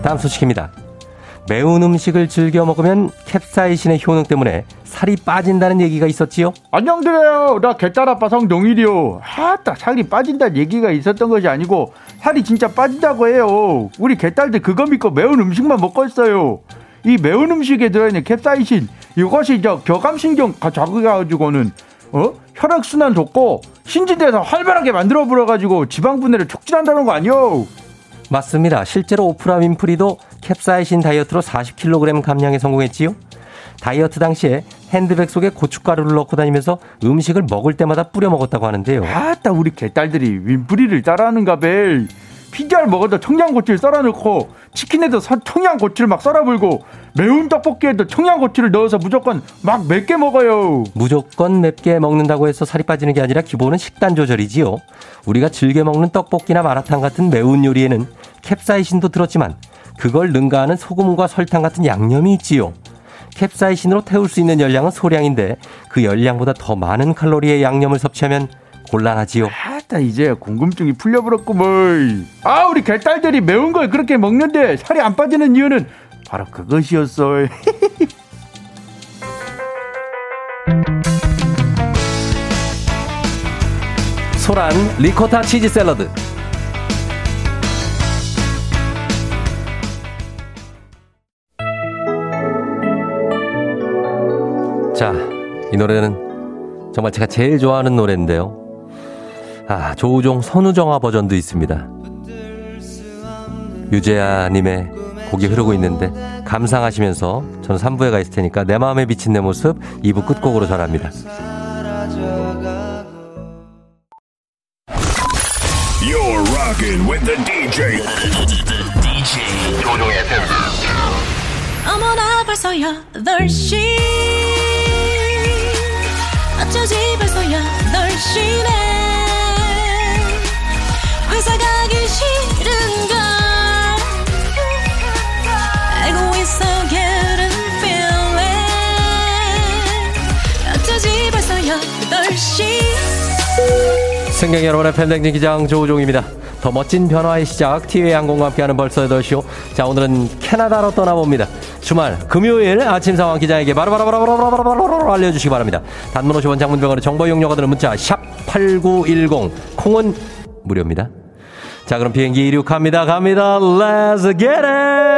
다음 소식입니다. 매운 음식을 즐겨 먹으면 캡사이신의 효능 때문에 살이 빠진다는 얘기가 있었지요. 안녕드려요. 나 개딸 아빠 성동일이요. 아따 살이 빠진다는 얘기가 있었던 것이 아니고 살이 진짜 빠진다고 해요. 우리 개딸들 그거 믿고 매운 음식만 먹고 있어요. 이 매운 음식에 들어있는 캡사이신 이것이 저 교감신경 자극해가지고는 어 혈액 순환 돕고 신진대에서 활발하게 만들어 버려가지고 지방 분해를 촉진한다는 거 아니요? 맞습니다. 실제로 오프라 윈프리도 캡사이신 다이어트로 40kg 감량에 성공했지요. 다이어트 당시에 핸드백 속에 고춧가루를 넣고 다니면서 음식을 먹을 때마다 뿌려 먹었다고 하는데요. 아따 우리 개딸들이 윈프리를 따라하는가 배. 피자를 먹어도 청양고추를 썰어 넣고 치킨에도 서- 청양고추를 막 썰어 불고 매운 떡볶이에도 청양고추를 넣어서 무조건 막 맵게 먹어요. 무조건 맵게 먹는다고 해서 살이 빠지는 게 아니라 기본은 식단 조절이지요. 우리가 즐겨 먹는 떡볶이나 마라탕 같은 매운 요리에는 캡사이신도 들었지만 그걸 능가하는 소금과 설탕 같은 양념이 있지요. 캡사이신으로 태울 수 있는 열량은 소량인데 그 열량보다 더 많은 칼로리의 양념을 섭취하면 곤란하지요. 아따 이제 궁금증이 풀려버렸구먼. 아 우리 개딸들이 매운 걸 그렇게 먹는데 살이 안 빠지는 이유는 바로 그것이었어. 소란 리코타 치즈 샐러드. 자, 이 노래는 정말 제가 제일 좋아하는 노래인데요. 아, 조우종 선우정아 버전도 있습니다. 유재하님의 곡이 흐르고 있는데 감상하시면서 저는 3부에 가 있을 테니까 내 마음에 비친 내 모습 2부 끝곡으로 전합니다. You're rocking with the DJ. DJ 조종의 팬. 어머나 벌써 8시 어쩌지 벌써 8시네 회사 가기 싫은걸. 알고 있어 getting feeling. 어쩌지 벌써 8시 승객 여러분의 팬댕진 기장 조우종입니다. 더 멋진 변화의 시작 티웨이 항공과 함께하는 벌써 8시요. 자 오늘은 캐나다로 떠나봅니다. 주말 금요일 아침 상황 기장에게 바로바로바로바로바로바로 알려주시기 바랍니다. 단문 50원 장문병원의 정보 이용료가 드는 문자 샵8910 콩은 무료입니다. 자 그럼 비행기 이륙합니다. 갑니다. Let's get it!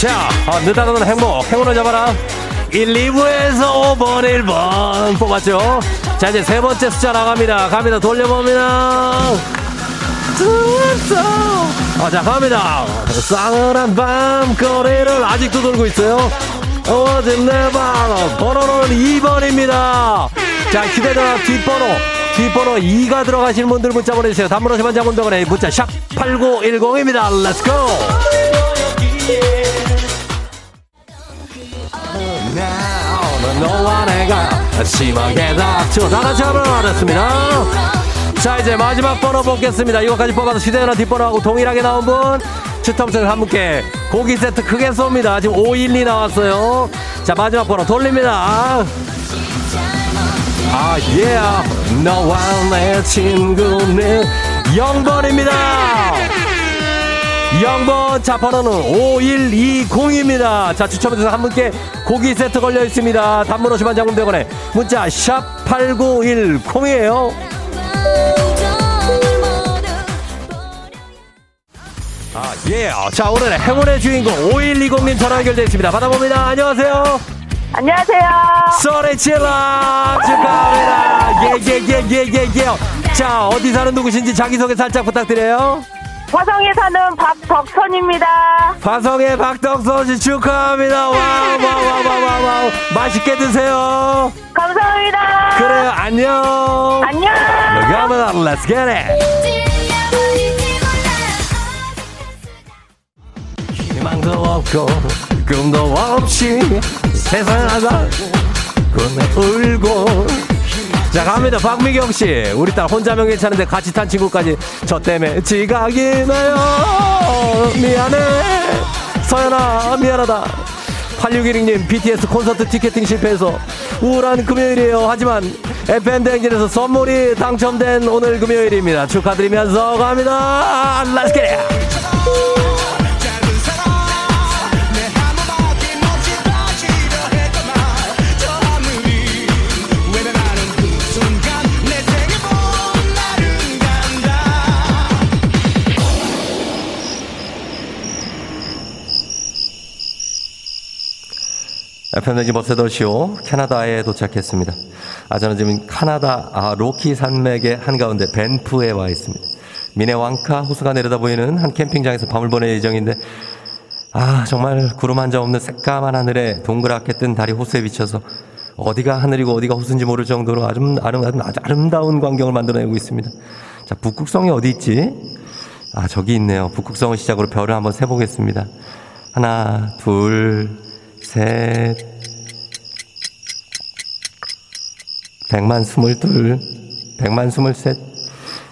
자, 아, 느닷없는 행복, 행운을 잡아라. 1, 2부에서 5번, 1번 뽑았죠. 자, 이제 세 번째 숫자 나갑니다. 갑니다. 돌려봅니다. 아, 자, 갑니다. 싸늘한 밤 거리를 아직도 돌고 있어요. 어진 내 방, 번호는 2번입니다. 자, 휴대전화 뒷번호, 뒷번호 2가 들어가시는 분들 문자 보내주세요. 단문 50원 장문병원에 문자 샵 8910입니다. Let's go! 너와 내가 심하게 다투 다 같이 하면 알았습니다 자 이제 마지막 번호 뽑겠습니다 이거까지 뽑아서 휴대전화 뒷번호하고 동일하게 나온 분 추첨통에서 한 분께 고기 세트 크게 쏩니다. 지금 512 나왔어요. 자, 마지막 번호 돌립니다. 아, 예. 너와 내 친구는 0번입니다. 0번 자 번호는 5120입니다. 자 추첨해서 한 분께 고기 세트 걸려 있습니다. 단문 50원 장군 100원에 문자 샵 8910이에요. 아, 예. 자, 오늘의 행운의 주인공 5120님 전화 연결되어 있습니다. 받아봅니다. 안녕하세요. 안녕하세요. 소리 질러 축하합니다. 예, 예, 예, 예, 예, 예. 자, 어디 사는 누구신지 자기소개 살짝 부탁드려요. 화성에 사는 박덕선입니다. 화성의 박덕선 씨 축하합니다. wow, wow, wow, wow, wow. 맛있게 드세요. 감사합니다. 그래요, 안녕. 안녕. 여기 하면 let's get it. 희망도 없고 꿈도 없이 세상하다 꿈에 울고 자 갑니다. 박미경 씨. 우리 딸 혼자면 괜찮은데 같이 탄 친구까지 저 때문에 지각이 나요. 미안해. 서연아 미안하다. 8616님 BTS 콘서트 티켓팅 실패해서 우울한 금요일이에요. 하지만 FM 대행진에서 선물이 당첨된 오늘 금요일입니다. 축하드리면서 갑니다. Let's get FM댕지 버스더쇼 캐나다에 도착했습니다. 아, 저는 지금 카나다 아, 로키 산맥의 한가운데 밴프에 와 있습니다. 미네 왕카 호수가 내려다 보이는 한 캠핑장에서 밤을 보낼 예정인데 아 정말 구름 한 점 없는 새까만 하늘에 동그랗게 뜬 달이 호수에 비쳐서 어디가 하늘이고 어디가 호수인지 모를 정도로 아주, 아름, 아주 아름다운 광경을 만들어내고 있습니다. 자 북극성이 어디 있지? 아 저기 있네요. 북극성을 시작으로 별을 한번 세보겠습니다. 하나 둘 셋, 백만 스물둘, 백만 스물셋,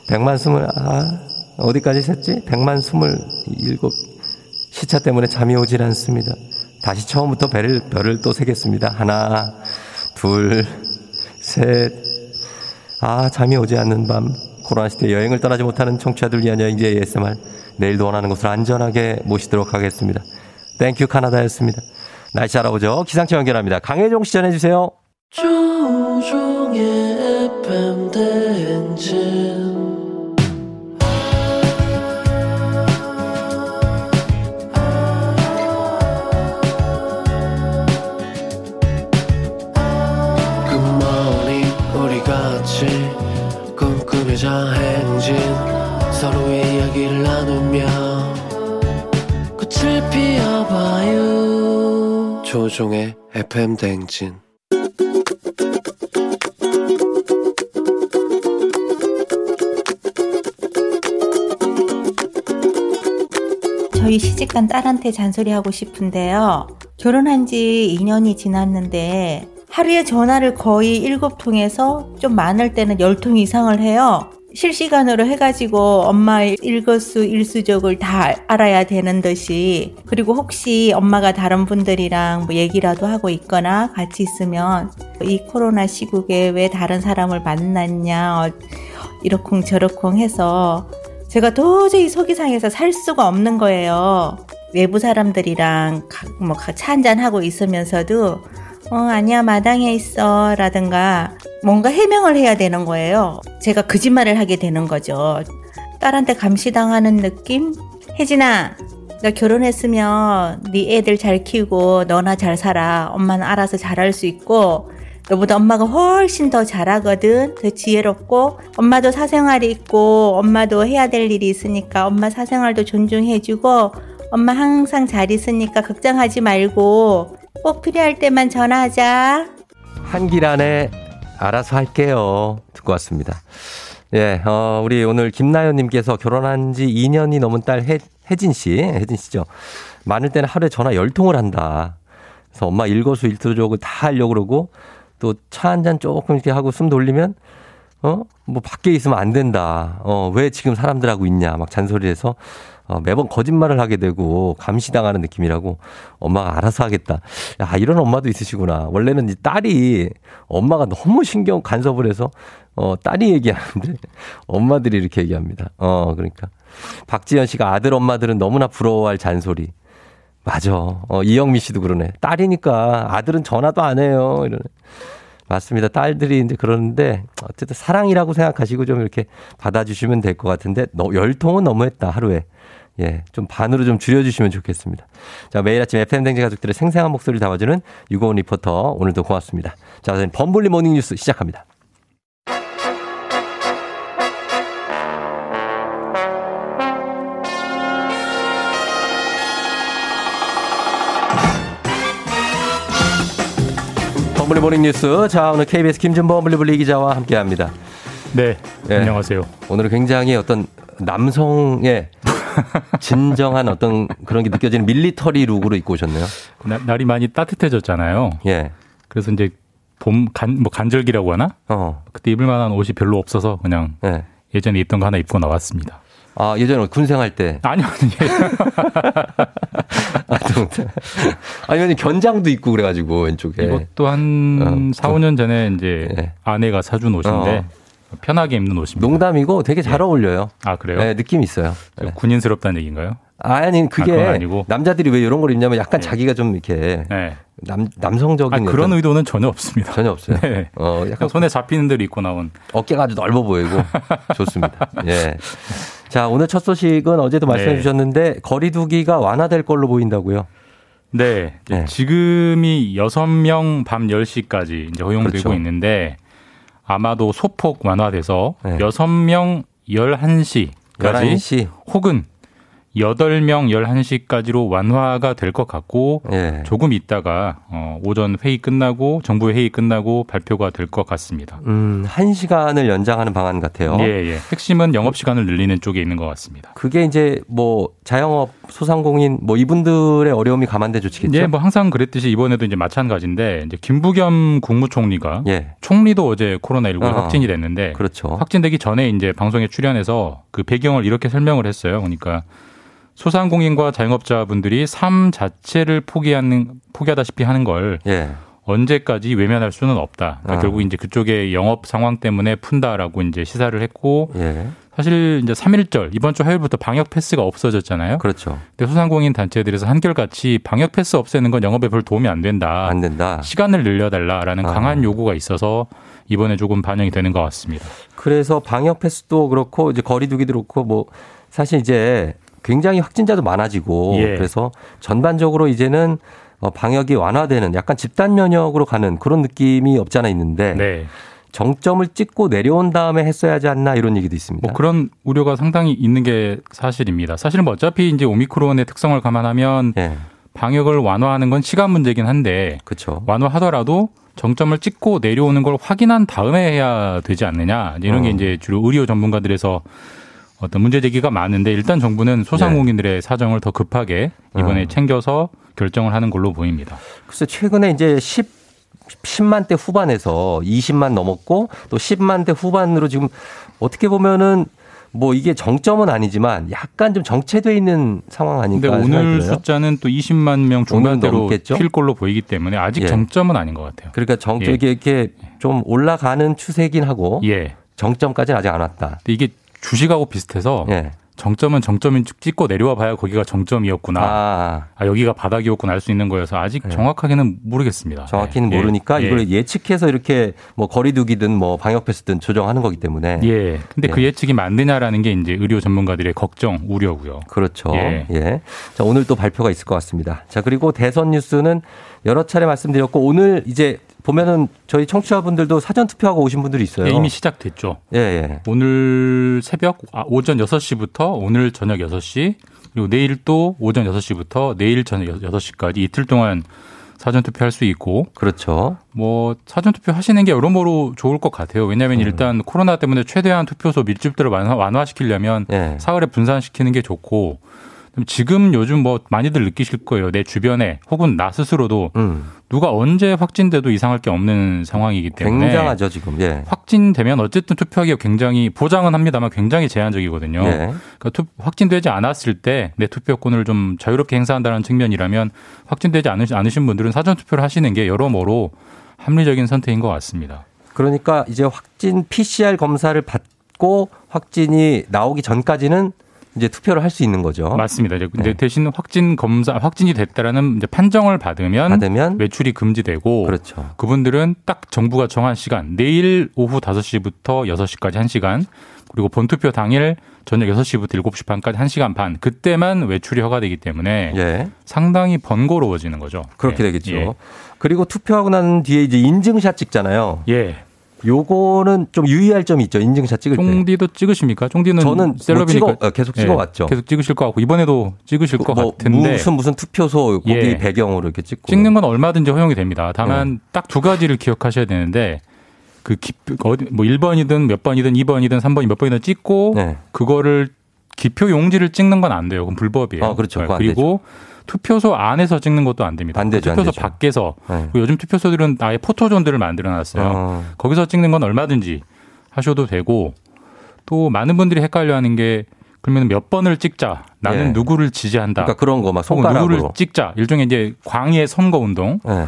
백만 스물, 아, 어디까지 셌지? 백만 스물일곱. 시차 때문에 잠이 오질 않습니다. 다시 처음부터 배를, 별을 또 세겠습니다. 하나, 둘, 셋. 아, 잠이 오지 않는 밤. 코로나 시대 여행을 떠나지 못하는 청취자들 위한 여행지 ASMR. 내일도 원하는 곳을 안전하게 모시도록 하겠습니다. Thank you 카나다였습니다. 날씨 알아보죠. 기상청 연결합니다. 강혜종 씨 전해주세요. 같이 꿈꾸며자 행 조종의 FM 대행진 저희 시집간 딸한테 잔소리하고 싶은데요. 결혼한 지 2년이 지났는데 하루에 전화를 거의 7통에서 좀 많을 때는 10통 이상을 해요. 실시간으로 해가지고 엄마의 일거수 일수적을 다 알아야 되는 듯이 그리고 혹시 엄마가 다른 분들이랑 뭐 얘기라도 하고 있거나 같이 있으면 이 코로나 시국에 왜 다른 사람을 만났냐 어, 이러쿵 저러쿵 해서 제가 도저히 속이 상해서 살 수가 없는 거예요. 외부 사람들이랑 뭐차 한잔 하고 있으면서도 어 아니야 마당에 있어 라든가 뭔가 해명을 해야 되는 거예요. 제가 거짓말을 하게 되는 거죠. 딸한테 감시당하는 느낌? 혜진아, 너 결혼했으면 네 애들 잘 키우고 너나 잘 살아. 엄마는 알아서 잘할 수 있고 너보다 엄마가 훨씬 더 잘하거든. 더 지혜롭고 엄마도 사생활이 있고 엄마도 해야 될 일이 있으니까 엄마 사생활도 존중해주고 엄마 항상 잘 있으니까 걱정하지 말고 꼭 필요할 때만 전화하자. 안에 알아서 할게요. 듣고 왔습니다. 예, 어, 우리 오늘 김나연님께서 결혼한 지 2년이 넘은 딸 혜, 혜진 씨, 혜진 씨죠. 많을 때는 하루에 전화 10통을 한다. 그래서 엄마 일거수 일투족을 다 하려고 그러고 또 차 한 잔 조금 이렇게 하고 숨 돌리면 어? 뭐 밖에 있으면 안 된다. 어, 왜 지금 사람들하고 있냐. 막 잔소리해서 어, 매번 거짓말을 하게 되고 감시당하는 느낌이라고 엄마가 알아서 하겠다. 야, 이런 엄마도 있으시구나. 원래는 이 딸이 엄마가 너무 신경 간섭을 해서 어, 딸이 얘기하는데 엄마들이 이렇게 얘기합니다. 어, 그러니까. 박지현 씨가 아들 엄마들은 너무나 부러워할 잔소리. 맞아. 어, 이영미 씨도 그러네. 딸이니까 아들은 전화도 안 해요. 이러네. 맞습니다. 딸들이 이제 그러는데 어쨌든 사랑이라고 생각하시고 좀 이렇게 받아주시면 될 것 같은데 너, 열 통은 너무했다 하루에. 예, 좀 반으로 좀 줄여주시면 좋겠습니다. 자, 매일 아침 FM대행진 가족들의 생생한 목소리를 담아주는 유고원 리포터 오늘도 고맙습니다. 자, 저는 범블리 모닝 뉴스 시작합니다. 범블리 모닝 뉴스. 자, 오늘 KBS 김준범 블리블리 기자와 함께 합니다. 네, 안녕하세요. 오늘은 굉장히 어떤 남성의 진정한 어떤 그런 게 느껴지는 밀리터리 룩으로 입고 오셨네요. 나- 날이 많이 따뜻해졌잖아요. 예. 그래서 이제 봄 간 뭐 간절기라고 하나? 어. 그때 입을 만한 옷이 별로 없어서 그냥 예. 예전에 입던 거 하나 입고 나왔습니다. 아, 예전에 군생활 때. 아니요, 아니요. 아니면 견장도 있고 그래가지고 왼쪽에. 이것도 한 어, 4, 5년 전에 이제 아내가 사준 옷인데 편하게 입는 옷입니다. 농담이고 되게 잘 어울려요. 아, 그래요? 네, 느낌 있어요. 네. 군인스럽다는 얘기인가요? 아니, 아, 그게 그건 아니고. 남자들이 왜 이런 걸 입냐면 약간 자기가 좀 이렇게 남, 남성적인 아, 그런 의도는 전혀 없습니다. 전혀 없어요. 네. 어, 그냥 손에 잡히는 대로 입고 나온 어깨가 아주 넓어 보이고 좋습니다. 예. 자, 오늘 첫 소식은 어제도 말씀해 네. 주셨는데 거리두기가 완화될 걸로 보인다고요. 네. 이제 지금이 6명 밤 10시까지 이제 허용되고 그렇죠. 있는데 아마도 소폭 완화돼서 네. 6명 11시까지 11시. 혹은 8명 11시까지로 완화가 될 것 같고 예. 조금 있다가 어, 오전 회의 끝나고 정부 회의 끝나고 발표가 될 것 같습니다. 음, 한 시간을 연장하는 방안 같아요. 예, 예. 핵심은 영업 시간을 늘리는 쪽에 있는 것 같습니다. 그게 이제 뭐 자영업 소상공인 뭐 이분들의 어려움이 감안돼 조치겠죠. 예, 뭐 항상 그랬듯이 이번에도 이제 마찬가지인데 이제 김부겸 국무총리가 예. 총리도 어제 코로나19 어. 확진이 됐는데 그렇죠. 확진되기 전에 이제 방송에 출연해서 그 배경을 이렇게 설명을 했어요. 그러니까 소상공인과 자영업자분들이 삶 자체를 포기하는 포기하다시피 하는 걸 예. 언제까지 외면할 수는 없다. 그러니까 어. 결국 이제 그쪽의 영업 상황 때문에 푼다라고 이제 시사를 했고 예. 사실 이제 3일절 이번 주 화요일부터 방역 패스가 없어졌잖아요. 그렇죠. 근데 소상공인 단체들에서 한결같이 방역 패스 없애는 건 영업에 별 도움이 안 된다. 안 된다. 시간을 늘려달라라는 아. 강한 요구가 있어서 이번에 조금 반영이 되는 것 같습니다. 그래서 방역 패스도 그렇고 이제 거리두기도 그렇고 뭐 사실 이제 굉장히 확진자도 많아지고 예. 그래서 전반적으로 이제는 어, 방역이 완화되는 약간 집단 면역으로 가는 그런 느낌이 없지 않아 있는데 네. 정점을 찍고 내려온 다음에 했어야 하지 않나 이런 얘기도 있습니다. 뭐 그런 우려가 상당히 있는 게 사실입니다. 사실은 뭐 어차피 이제 오미크론의 특성을 감안하면 예. 방역을 완화하는 건 시간 문제긴 한데 그렇죠. 완화하더라도 정점을 찍고 내려오는 걸 확인한 다음에 해야 되지 않느냐 이런 게 어. 이제 주로 의료 전문가들에서 어떤 문제 제기가 많은데 일단 정부는 소상공인들의 사정을 더 급하게 이번에 어. 챙겨서 결정을 하는 걸로 보입니다. 글쎄 최근에 이제 10 10만 대 후반에서 20만 넘었고 또 10만 대 후반으로 지금 어떻게 보면은 뭐 이게 정점은 아니지만 약간 좀 정체돼 있는 상황 근데 아닐까 생각이 오늘. 숫자는 또 20만 명 중반대로? 튈 걸로 보이기 때문에 아직 예. 정점은 아닌 것 같아요. 그러니까 정 예. 이게 이렇게 좀 올라가는 추세긴 하고 예. 정점까지는 아직 안 왔다. 근데 이게 주식하고 비슷해서 예. 정점은 정점인 쭉 찍고 내려와 봐야 거기가 정점이었구나. 아, 아, 여기가 바닥이었구나 알 수 있는 거여서 아직 정확하게는 모르겠습니다. 네. 정확히는 예. 모르니까 예. 이걸 예측해서 이렇게 뭐 거리두기든 뭐 방역 패스든 조정하는 거기 때문에 예. 근데 그 예측이 맞느냐라는 게 이제 의료 전문가들의 걱정, 우려고요. 그렇죠. 예. 예. 자, 오늘 또 발표가 있을 것 같습니다. 자, 그리고 대선 뉴스는 여러 차례 말씀드렸고 오늘 이제 보면은 저희 청취자분들도 사전 투표하고 오신 분들이 있어요. 예, 이미 시작됐죠. 예, 예. 오늘 새벽 아, 오전 6시부터 오늘 저녁 6시 그리고 내일 또 오전 6시부터 내일 저녁 6시까지 이틀 동안 사전 투표할 수 있고 그렇죠. 뭐 사전 투표 하시는 게 여러모로 좋을 것 같아요. 왜냐하면 일단 코로나 때문에 최대한 투표소 밀집도를 완화, 완화 시키려면 예. 사흘에 분산시키는 게 좋고 지금 요즘 뭐 많이들 느끼실 거예요. 내 주변에 혹은 나 스스로도 누가 언제 확진돼도 이상할 게 없는 상황이기 때문에 굉장하죠 지금. 예. 확진되면 어쨌든 투표하기가 굉장히 보장은 합니다만 굉장히 제한적이거든요. 예. 그러니까 투- 확진되지 않았을 때 내 투표권을 좀 자유롭게 행사한다는 측면이라면 확진되지 않으- 않으신 분들은 사전 투표를 하시는 게 여러모로 합리적인 선택인 것 같습니다. 그러니까 이제 확진 PCR 검사를 받고 확진이 나오기 전까지는 이제 투표를 할 수 있는 거죠. 맞습니다. 이제 네. 근데 대신 확진 검사 확진이 됐다라는 이제 판정을 받으면, 받으면 외출이 금지되고 그렇죠. 그분들은 딱 정부가 정한 시간 내일 오후 5시부터 6시까지 1시간 그리고 본투표 당일 저녁 6시부터 7시 반까지 1시간 반 그때만 외출이 허가되기 때문에 예. 상당히 번거로워지는 거죠. 그렇게 예. 되겠죠. 예. 그리고 투표하고 난 뒤에 이제 인증샷 찍잖아요. 예. 요거는 좀 유의할 점이 있죠. 인증샷 찍을 때. 쫑디도 찍으십니까? 쫑디는 저는 뭐 셀럽이니까 찍어- 어, 계속 예, 찍어왔죠. 계속 찍으실 것 같고 이번에도 찍으실 것 뭐 같은데 무슨 무슨 투표소 거기 예. 배경으로 이렇게 찍고 찍는 건 얼마든지 허용이 됩니다. 네. 다만 딱두 가지를 기억하셔야 되는데 그 기, 어디 뭐 1번이든 몇 번이든 2번이든 3번이 몇 번이든 찍고 네. 그거를 기표 용지를 찍는 건 안 돼요. 그건 불법이에요. 어, 그렇죠. 안 그리고 투표소 안에서 찍는 것도 안 됩니다. 안 되죠, 안 투표소 되죠. 밖에서 네. 요즘 투표소들은 아예 포토존들을 만들어 놨어요. 어. 거기서 찍는 건 얼마든지 하셔도 되고 또 많은 분들이 헷갈려 하는 게 그러면 몇 번을 찍자. 나는 예. 누구를 지지한다. 그러니까 그런 거 막 손가락으로. 누구를 찍자. 일종의 이제 광의 선거 운동. 예.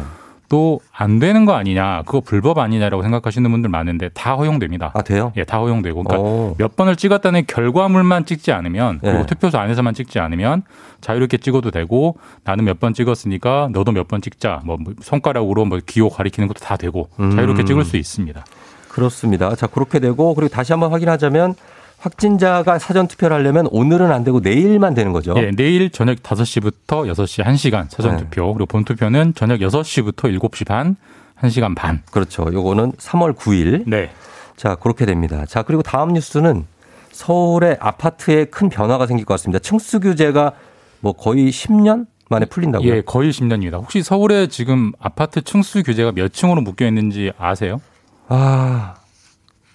또 안 되는 거 아니냐. 그거 불법 아니냐라고 생각하시는 분들 많은데 다 허용됩니다. 아 돼요? 예, 다 허용되고. 그러니까 오. 몇 번을 찍었다는 결과물만 찍지 않으면 그리고 예. 투표소 안에서만 찍지 않으면 자유롭게 찍어도 되고 나는 몇 번 찍었으니까 너도 몇 번 찍자. 뭐 손가락으로 뭐 기호 가리키는 것도 다 되고 음. 자유롭게 찍을 수 있습니다. 그렇습니다. 자 그렇게 되고 그리고 다시 한번 확인하자면 확진자가 사전 투표를 하려면 오늘은 안 되고 내일만 되는 거죠. 예, 내일 저녁 5시부터 6시 1시간 사전 네. 투표. 그리고 본 투표는 저녁 6시부터 7시 반 1시간 반. 그렇죠. 요거는 3월 9일. 네. 자 그렇게 됩니다. 자 그리고 다음 뉴스는 서울의 아파트에 큰 변화가 생길 것 같습니다. 층수 규제가 뭐 거의 10년 만에 풀린다고요? 예, 거의 10년입니다. 혹시 서울에 지금 아파트 층수 규제가 몇 층으로 묶여 있는지 아세요? 아,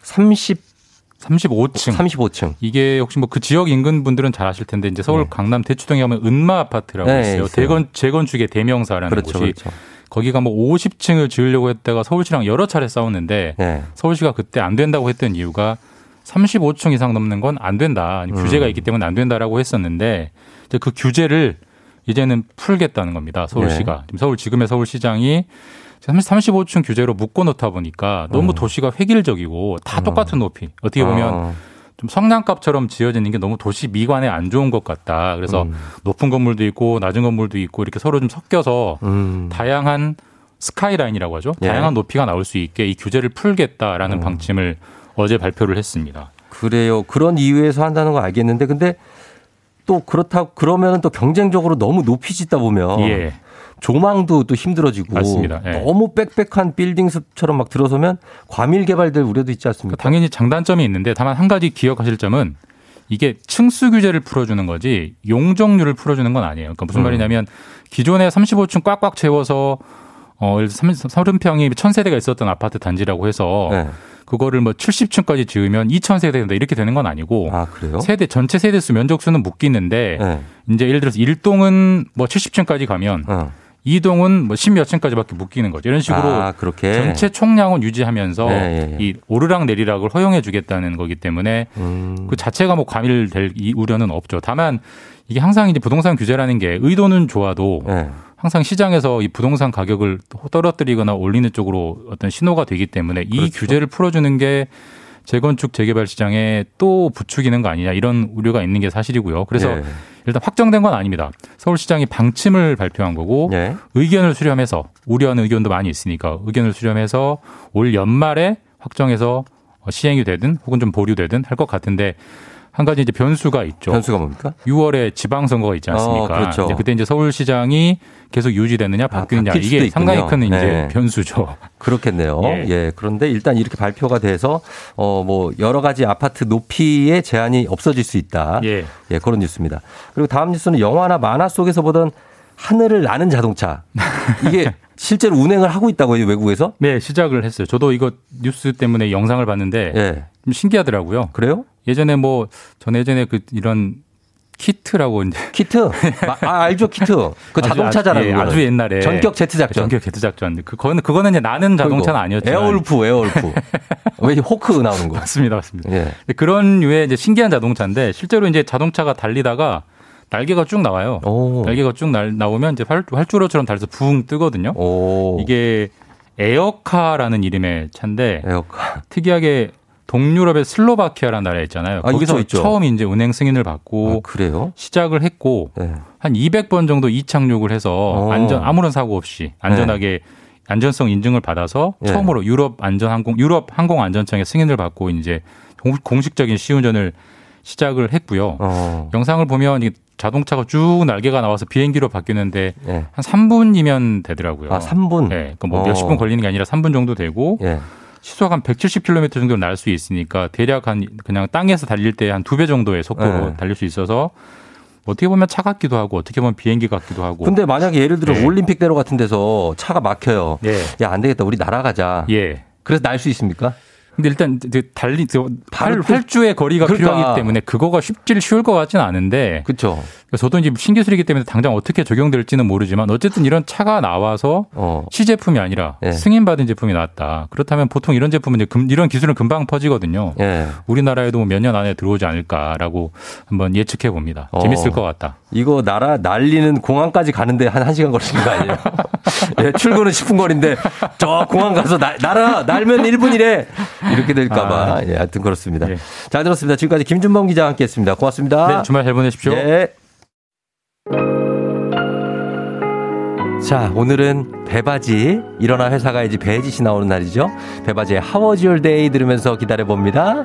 30, 35층. 35층. 이게 혹시 뭐 그 지역 인근 분들은 잘 아실 텐데 이제 서울 강남 대치동에 가면 은마 아파트라고 네, 있어요. 있어요. 대건 재건축의 대명사라는 그렇죠, 곳이 그렇죠. 거기가 뭐 50층을 지으려고 했다가 서울시랑 여러 차례 싸웠는데 네. 서울시가 그때 안 된다고 했던 이유가 35층 이상 넘는 건 안 된다. 음. 규제가 있기 때문에 안 된다라고 했었는데 이제 그 규제를 이제는 풀겠다는 겁니다. 서울시가. 네. 지금 서울 지금의 서울시장이 35층 규제로 묶어 놓다 보니까 너무 도시가 획일적이고 다 똑같은 높이. 어떻게 보면 어. 좀 성냥갑처럼 지어지는 게 너무 도시 미관에 안 좋은 것 같다. 그래서 음. 높은 건물도 있고 낮은 건물도 있고 이렇게 서로 좀 섞여서 음. 다양한 스카이라인이라고 하죠. 예. 다양한 높이가 나올 수 있게 이 규제를 풀겠다라는 음. 방침을 어제 발표를 했습니다. 그래요. 그런 이유에서 한다는 거 알겠는데 근데 또 그렇다고 그러면 또 경쟁적으로 너무 높이 짓다 보면 예. 조망도 또 힘들어지고 맞습니다. 예. 너무 빽빽한 빌딩 숲처럼 막 들어서면 과밀 개발될 우려도 있지 않습니까? 그러니까 당연히 장단점이 있는데 다만 한 가지 기억하실 점은 이게 층수 규제를 풀어주는 거지 용적률을 풀어주는 건 아니에요. 그러니까 무슨 음. 말이냐면 기존에 35층 꽉꽉 채워서 어, 예를 들어 30평이 1000세대가 있었던 아파트 단지라고 해서 네. 그거를 뭐 70층까지 지으면 2000세대 된다 이렇게 되는 건 아니고 아 그래요? 세대 전체 세대 수 면적 수는 묶이는데 네. 이제 예를 들어서 1동은 뭐 70층까지 가면 어. 2동은 뭐 10몇 층까지밖에 묶이는 거죠. 이런 식으로 아 전체 총량은 유지하면서 예, 예, 예. 이 오르락 내리락을 허용해 주겠다는 거기 때문에 음. 그 자체가 뭐 과밀될 이 우려는 없죠. 다만 이게 항상 이제 부동산 규제라는 게 의도는 좋아도 네. 항상 시장에서 이 부동산 가격을 떨어뜨리거나 올리는 쪽으로 어떤 신호가 되기 때문에 이 그렇죠. 규제를 풀어주는 게 재건축 재개발 시장에 또 부추기는 거 아니냐 이런 우려가 있는 게 사실이고요. 그래서 예. 일단 확정된 건 아닙니다. 서울시장이 방침을 발표한 거고 예. 의견을 수렴해서 우려하는 의견도 많이 있으니까 의견을 수렴해서 올 연말에 확정해서 시행이 되든 혹은 좀 보류되든 할 것 같은데 한 가지 이제 변수가 있죠. 변수가 뭡니까? 6월에 지방선거가 있지 않습니까? 어, 그렇죠. 이제 그때 이제 서울시장이 계속 유지되느냐 바뀌느냐 바뀔 수도 이게. 상당히 큰 이제 네. 변수죠. 그렇겠네요. 예. 예. 그런데 일단 이렇게 발표가 돼서 어 뭐 여러 가지 아파트 높이의 제한이 없어질 수 있다. 예. 예, 그런 뉴스입니다. 그리고 다음 뉴스는 영화나 만화 속에서 보던 하늘을 나는 자동차. 이게 실제로 운행을 하고 있다고요, 외국에서? 네, 시작을 했어요. 저도 이거 뉴스 때문에 영상을 봤는데 예. 좀 신기하더라고요. 그래요? 예전에 뭐 전 예전에 그 이런 키트라고 이제 키트? 마- 아, 알죠, 키트. 그 자동차잖아요. 아주, 예. 아주 옛날에 전격 제트 작전. 전격 제트 작전. 그거는 그거는 이제 나는 자동차는 아니었죠. 에어울프, 에어울프. 왜 호크 나오는 거? 맞습니다, 맞습니다. 예. 그런 류의 이제 신기한 자동차인데 실제로 이제 자동차가 달리다가 날개가 쭉 나와요. 날개가 쭉 날, 나오면 이제 활, 활주로처럼 달려서 붕 뜨거든요. 이게 에어카라는 이름의 차인데 에어카. 특이하게 동유럽의 슬로바키아라는 나라 있잖아요. 아, 거기서 있죠, 있죠. 처음 이제 운행 승인을 받고 그래요? 시작을 했고 네. 한 200번 정도 이착륙을 해서 어. 안전 아무런 사고 없이 안전하게 안전성 인증을 받아서 네. 처음으로 유럽 안전항공 유럽 항공 안전청의 승인을 받고 이제 공- 공식적인 시운전을 시작을 했고요. 어. 영상을 보면 이 자동차가 쭉 날개가 나와서 비행기로 바뀌는데 예. 한 3분이면 되더라고요. 아, 3분? 네. 그뭐 어. 몇십 분 걸리는 게 아니라 3분 정도 되고 예. 시속 한 170km 정도 날 수 있으니까 대략 한 그냥 땅에서 달릴 때 한 두 배 정도의 속도로 네. 달릴 수 있어서 어떻게 보면 차 같기도 하고 어떻게 보면 비행기 같기도 하고. 근데 만약에 예를 들어 네. 올림픽대로 같은 데서 차가 막혀요. 예. 야, 안 되겠다. 우리 날아가자. 예. 그래서 날 수 있습니까? 근데 일단 달리 활, 또- 활주의 거리가 그러니까. 필요하기 때문에 그거가 쉽지 쉬울 것 같지는 않은데. 그렇죠. 저도 이제 신기술이기 때문에 당장 어떻게 적용될지는 모르지만 어쨌든 이런 차가 나와서 시제품이 아니라 예. 승인받은 제품이 나왔다. 그렇다면 보통 이런 제품은 이제 금- 이런 기술은 금방 퍼지거든요. 예. 우리나라에도 몇 년 안에 들어오지 않을까라고 한번 예측해 봅니다. 어. 재밌을 것 같다. 이거 날아 날리는 공항까지 가는데 한 1시간 걸리는 거 아니에요? 예, 출근은 10분 거리인데 저 공항 가서 날, 날아 날면 1분이래. 이렇게 될까 봐. 아. 예, 하여튼 그렇습니다. 잘 들었습니다. 지금까지 김준범 기자와 함께 했습니다. 고맙습니다. 네, 주말 잘 보내십시오. 예. 자, 오늘은 배바지 일어나 회사 가야지 배지시 나오는 날이죠. 배바지의 How was your day 들으면서 기다려 봅니다.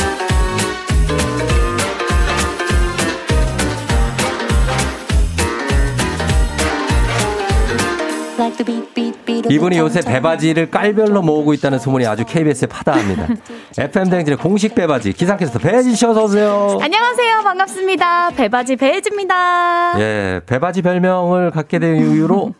이분이 요새 배바지를 깔별로 모으고 있다는 소문이 아주 KBS에 파다합니다. FM 대행진의 공식 배바지 기상캐스터 배지 씨 어서 오세요. 안녕하세요. 반갑습니다. 배바지 배혜지입니다. 예, 배바지 별명을 갖게 된 이유로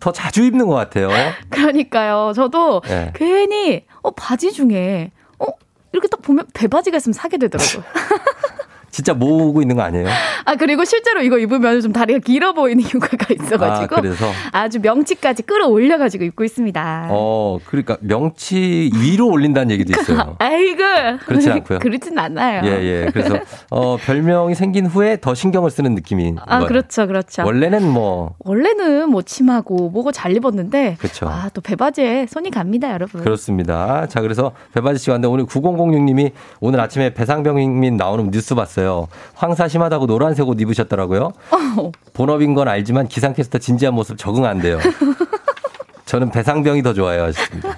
더 자주 입는 것 같아요. 그러니까요. 저도 예. 괜히 어 바지 중에 어 이렇게 딱 보면 배바지가 있으면 사게 되더라고요. 진짜 모으고 있는 거 아니에요? 아 그리고 실제로 이거 입으면 좀 다리가 길어 보이는 효과가 있어가지고 아, 그래서? 아주 명치까지 끌어올려가지고 입고 있습니다. 어, 그러니까 명치 위로 올린다는 얘기도 있어요. 아이고 그렇진 않고요. 그렇진 않아요. 예, 예. 그래서 어, 별명이 생긴 후에 더 신경을 쓰는 느낌이. 아 거예요. 그렇죠, 그렇죠. 원래는 뭐 원래는 뭐 치마고 뭐고 잘 입었는데 그렇죠. 아또 배바지에 손이 갑니다, 여러분. 그렇습니다. 자, 그래서 배바지 씨가 왔는데 오늘 9006님이 오늘 아침에 배상병민 나오는 뉴스 봤어요. 황사 심하다고 노란색 옷 입으셨더라고요. 어. 본업인 건 알지만 기상캐스터 진지한 모습 적응 안 돼요. 저는 배상병이 더 좋아요. 하셨습니다.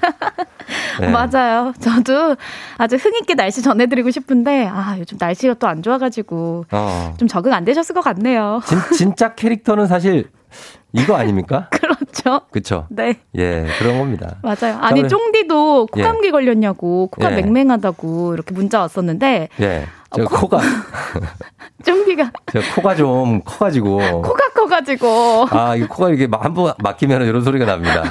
네. 맞아요. 저도 아주 흥있게 날씨 전해드리고 싶은데 아 요즘 날씨가 또 안 좋아가지고 어. 좀 적응 안 되셨을 것 같네요. 진, 진짜 캐릭터는 사실 이거 아닙니까? 그렇죠. 그쵸? 네. 예, 그런 겁니다. 맞아요. 자, 아니 쫑디도 코 감기 걸렸냐고 코가 예. 맹맹하다고 이렇게 문자 왔었는데 예. 저 코 가, 쫑디가 제가 코가 좀 커가지고. 코가 커가지고 아, 이 코가 이렇게 한 번 막히면 이런 소리가 납니다.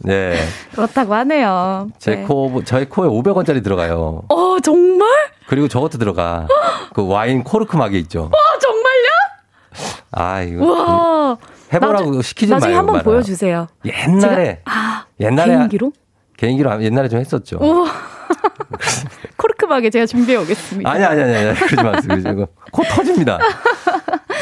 네. 그렇다고 하네요. 제 네. 코, 저희 코에 500원짜리 들어가요. 어 정말? 그리고 저것도 들어가. 그 와인 코르크 막이 있죠. 와 정말요? 아, 이거. 와. 해보라고 나중- 시키지 나중에 마요. 한번 엄마랑. 보여주세요. 옛날에. 아 옛날에. 개인기로? 개인기로 옛날에 좀 했었죠. 우와. 코르크막에 제가 준비해 오겠습니다. 아니, 아니, 아니, 아니. 그러지 마세요. 코 터집니다.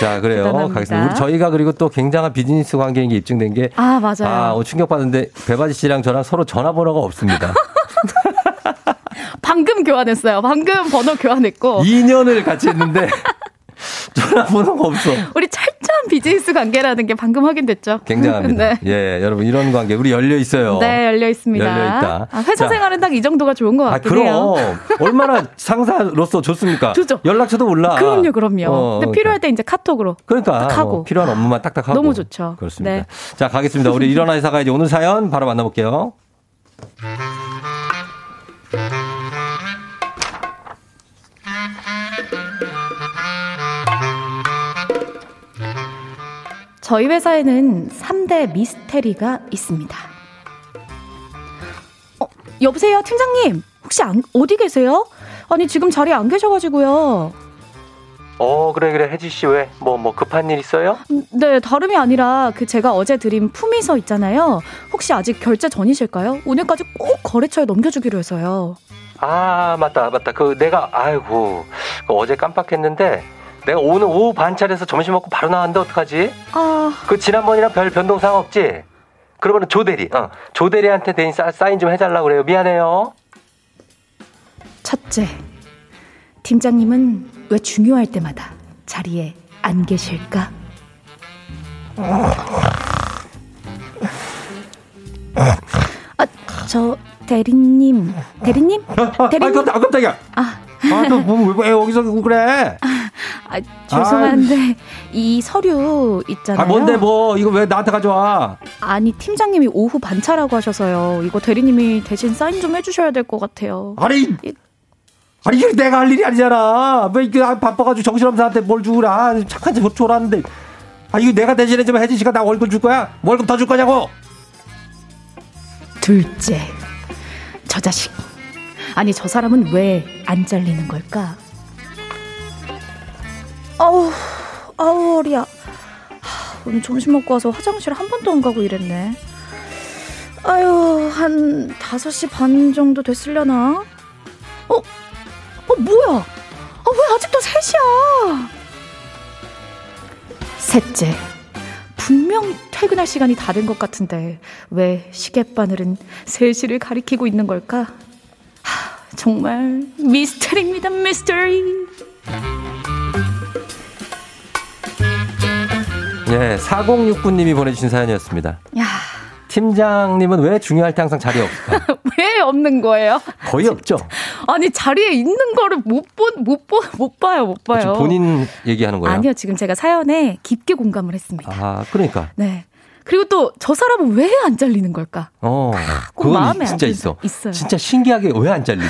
자, 그래요. 대단합니다. 가겠습니다. 우리 저희가 그리고 또 굉장한 비즈니스 관계인 게 입증된 게. 아 맞아요. 아, 오늘 충격받은데 배바지 씨랑 저랑 서로 전화번호가 없습니다. 방금 교환했어요. 방금 번호 교환했고 2년을 같이 했는데 전화번호가 없어. 우리 철저한 비즈니스 관계라는 게 방금 확인됐죠. 굉장합니다. 네. 예, 여러분 이런 관계 우리 열려 있어요. 네, 열려 있습니다. 열려 있다. 아, 회사 자. 생활은 딱 이 정도가 좋은 것 아, 같긴 그럼 해요. 얼마나 상사로서 좋습니까? 좋죠. 연락처도 몰라. 그럼요, 그럼요. 어, 근데 필요할 때 이제 카톡으로 그러니까 딱 하고. 뭐 필요한 업무만 딱딱 하고 너무 좋죠. 그렇습니다. 네. 자 가겠습니다. 우리 일어나 회사 가야지 오늘 사연 바로 만나볼게요. 저희 회사에는 3대 미스테리가 있습니다. 어, 여보세요, 팀장님. 혹시 안, 어디 계세요? 아니, 지금 자리에 안 계셔가지고요. 어 그래 그래 혜지 씨 왜 뭐 뭐 급한 일 있어요? 음, 네, 다름이 아니라 그 제가 어제 드린 품위서 있잖아요. 혹시 아직 결제 전이실까요? 오늘까지 꼭 거래처에 넘겨주기로 해서요. 아 맞다 맞다 그 내가 아이고 그 어제 깜빡했는데 내가 오늘 오후 반차려서 점심 먹고 바로 나왔는데 어떡하지? 아, 그 지난번이랑 별 변동사항 없지? 그러면 조대리 어 조대리한테 대인 사- 사인 좀 해달라고 그래요 미안해요 첫째. 팀장님은 왜 중요할 때마다 자리에 안 계실까? 아, 저 대리님, 대리님, 대리님. 아 깜짝이야 아, 아너왜 여기서 그래? 아, 죄송한데 이 서류 있잖아요. 아 뭔데 뭐? 이거 왜 나한테 가져와? 아니 팀장님이 오후 반차라고 하셔서요. 이거 대리님이 대신 사인 좀 해주셔야 될 것 같아요. 아니 아니 이게 내가 할 일이 아니잖아. 왜 이게 아, 바빠가지고 정신없는 사람한테 뭘 주라. 착한 척 줘라는데. 아 이거 내가 대신해 주면 혜진 씨가 나 월급 줄 거야? 뭐 월급 더 줄 거냐고? 둘째, 저 자식. 아니 저 사람은 왜 안 잘리는 걸까? 아우, 아우 허리야. 하, 오늘 점심 먹고 와서 화장실 한 번도 안 가고 이랬네. 아유, 한 5시 반 정도 됐으려나? 어? 어, 뭐야? 아, 왜 아직도 3시야? 셋째, 분명 퇴근할 시간이 다 된 것 같은데 왜 시계 바늘은 3시를 가리키고 있는 걸까? 하, 정말 미스터리입니다, 미스터리. 예 4069님이 보내주신 사연이었습니다 야, 팀장님은 왜 중요할 때 항상 자리에 없을까 왜 없는 거예요? 거의 없죠 아니 자리에 있는 거를 못본못본못 봐요, 못 봐요. 지금 본인 얘기하는 거예요 아니요, 지금 제가 사연에 깊게 공감을 했습니다. 아 그러니까 네. 그리고 또 저 사람은 왜 안 잘리는 걸까? 어꼭 그건 마음에 안 진짜 있어 있어요. 진짜 신기하게 왜 안 잘리지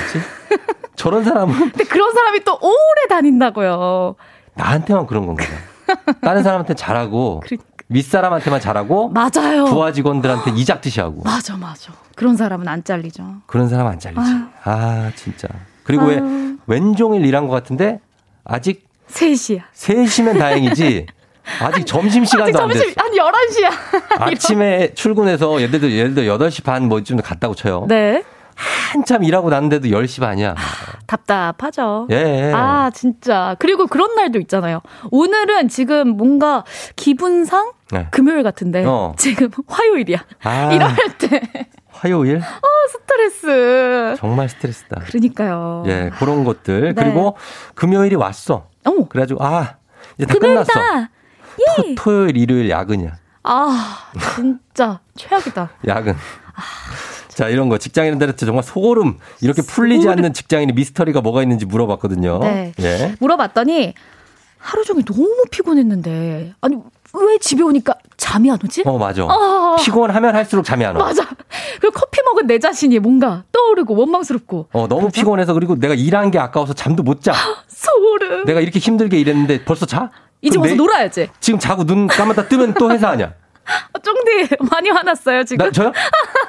저런 사람은 근데 그런 사람이 또 오래 다닌다고요. 나한테만 그런 건가 봐. 다른 사람한테 잘하고 윗사람한테만 잘하고 맞아요. 부하 직원들한테 이작듯이 하고 맞아, 맞아. 그런 사람은 안 잘리죠. 그런 사람 안 잘리지. 아유. 아 진짜. 그리고 왜 아유. 왼종일 일한 것 같은데 아직 3시야. 3시면 다행이지. 아직 점심 시간도 안 됐어. 한 11시야. 아침에 출근해서 예를 들어 예를 들어 8시 반 뭐쯤 갔다고 쳐요. 네. 한참 일하고 났는데도 10시 반이야. 답답하죠. 예. 아, 진짜. 그리고 그런 날도 있잖아요. 오늘은 지금 뭔가 기분상 네. 금요일 같은데 어. 지금 화요일이야. 아. 이럴 때 화요일 어, 스트레스. 정말 스트레스다. 그러니까요. 예, 그런 것들. 네. 그리고 금요일이 왔어. 그래가지고 아 이제 다 끝났어. 금요일이다. 예. 토, 토요일, 일요일 야근이야. 아, 진짜 최악이다. 야근. 자, 이런 거 직장인들한테 정말 소름 이렇게 풀리지 않는 직장인의 미스터리가 뭐가 있는지 물어봤거든요. 네. 예. 물어봤더니 하루 종일 너무 피곤했는데 아니 왜 집에 오니까 잠이 안 오지? 어, 맞아. 아. 피곤하면 할수록 잠이 안 와. 맞아. 그리고 커피 먹은 내 자신이 뭔가 떠오르고 원망스럽고 어, 너무 피곤해서 그리고 내가 일한 게 아까워서 잠도 못 자. 소름. 내가 이렇게 힘들게 일했는데 벌써 자? 이제 와서 내- 놀아야지. 지금 자고 눈 감았다 뜨면 또 회사 아니야? 아, 쫑디 많이 화났어요 지금. 나, 저요?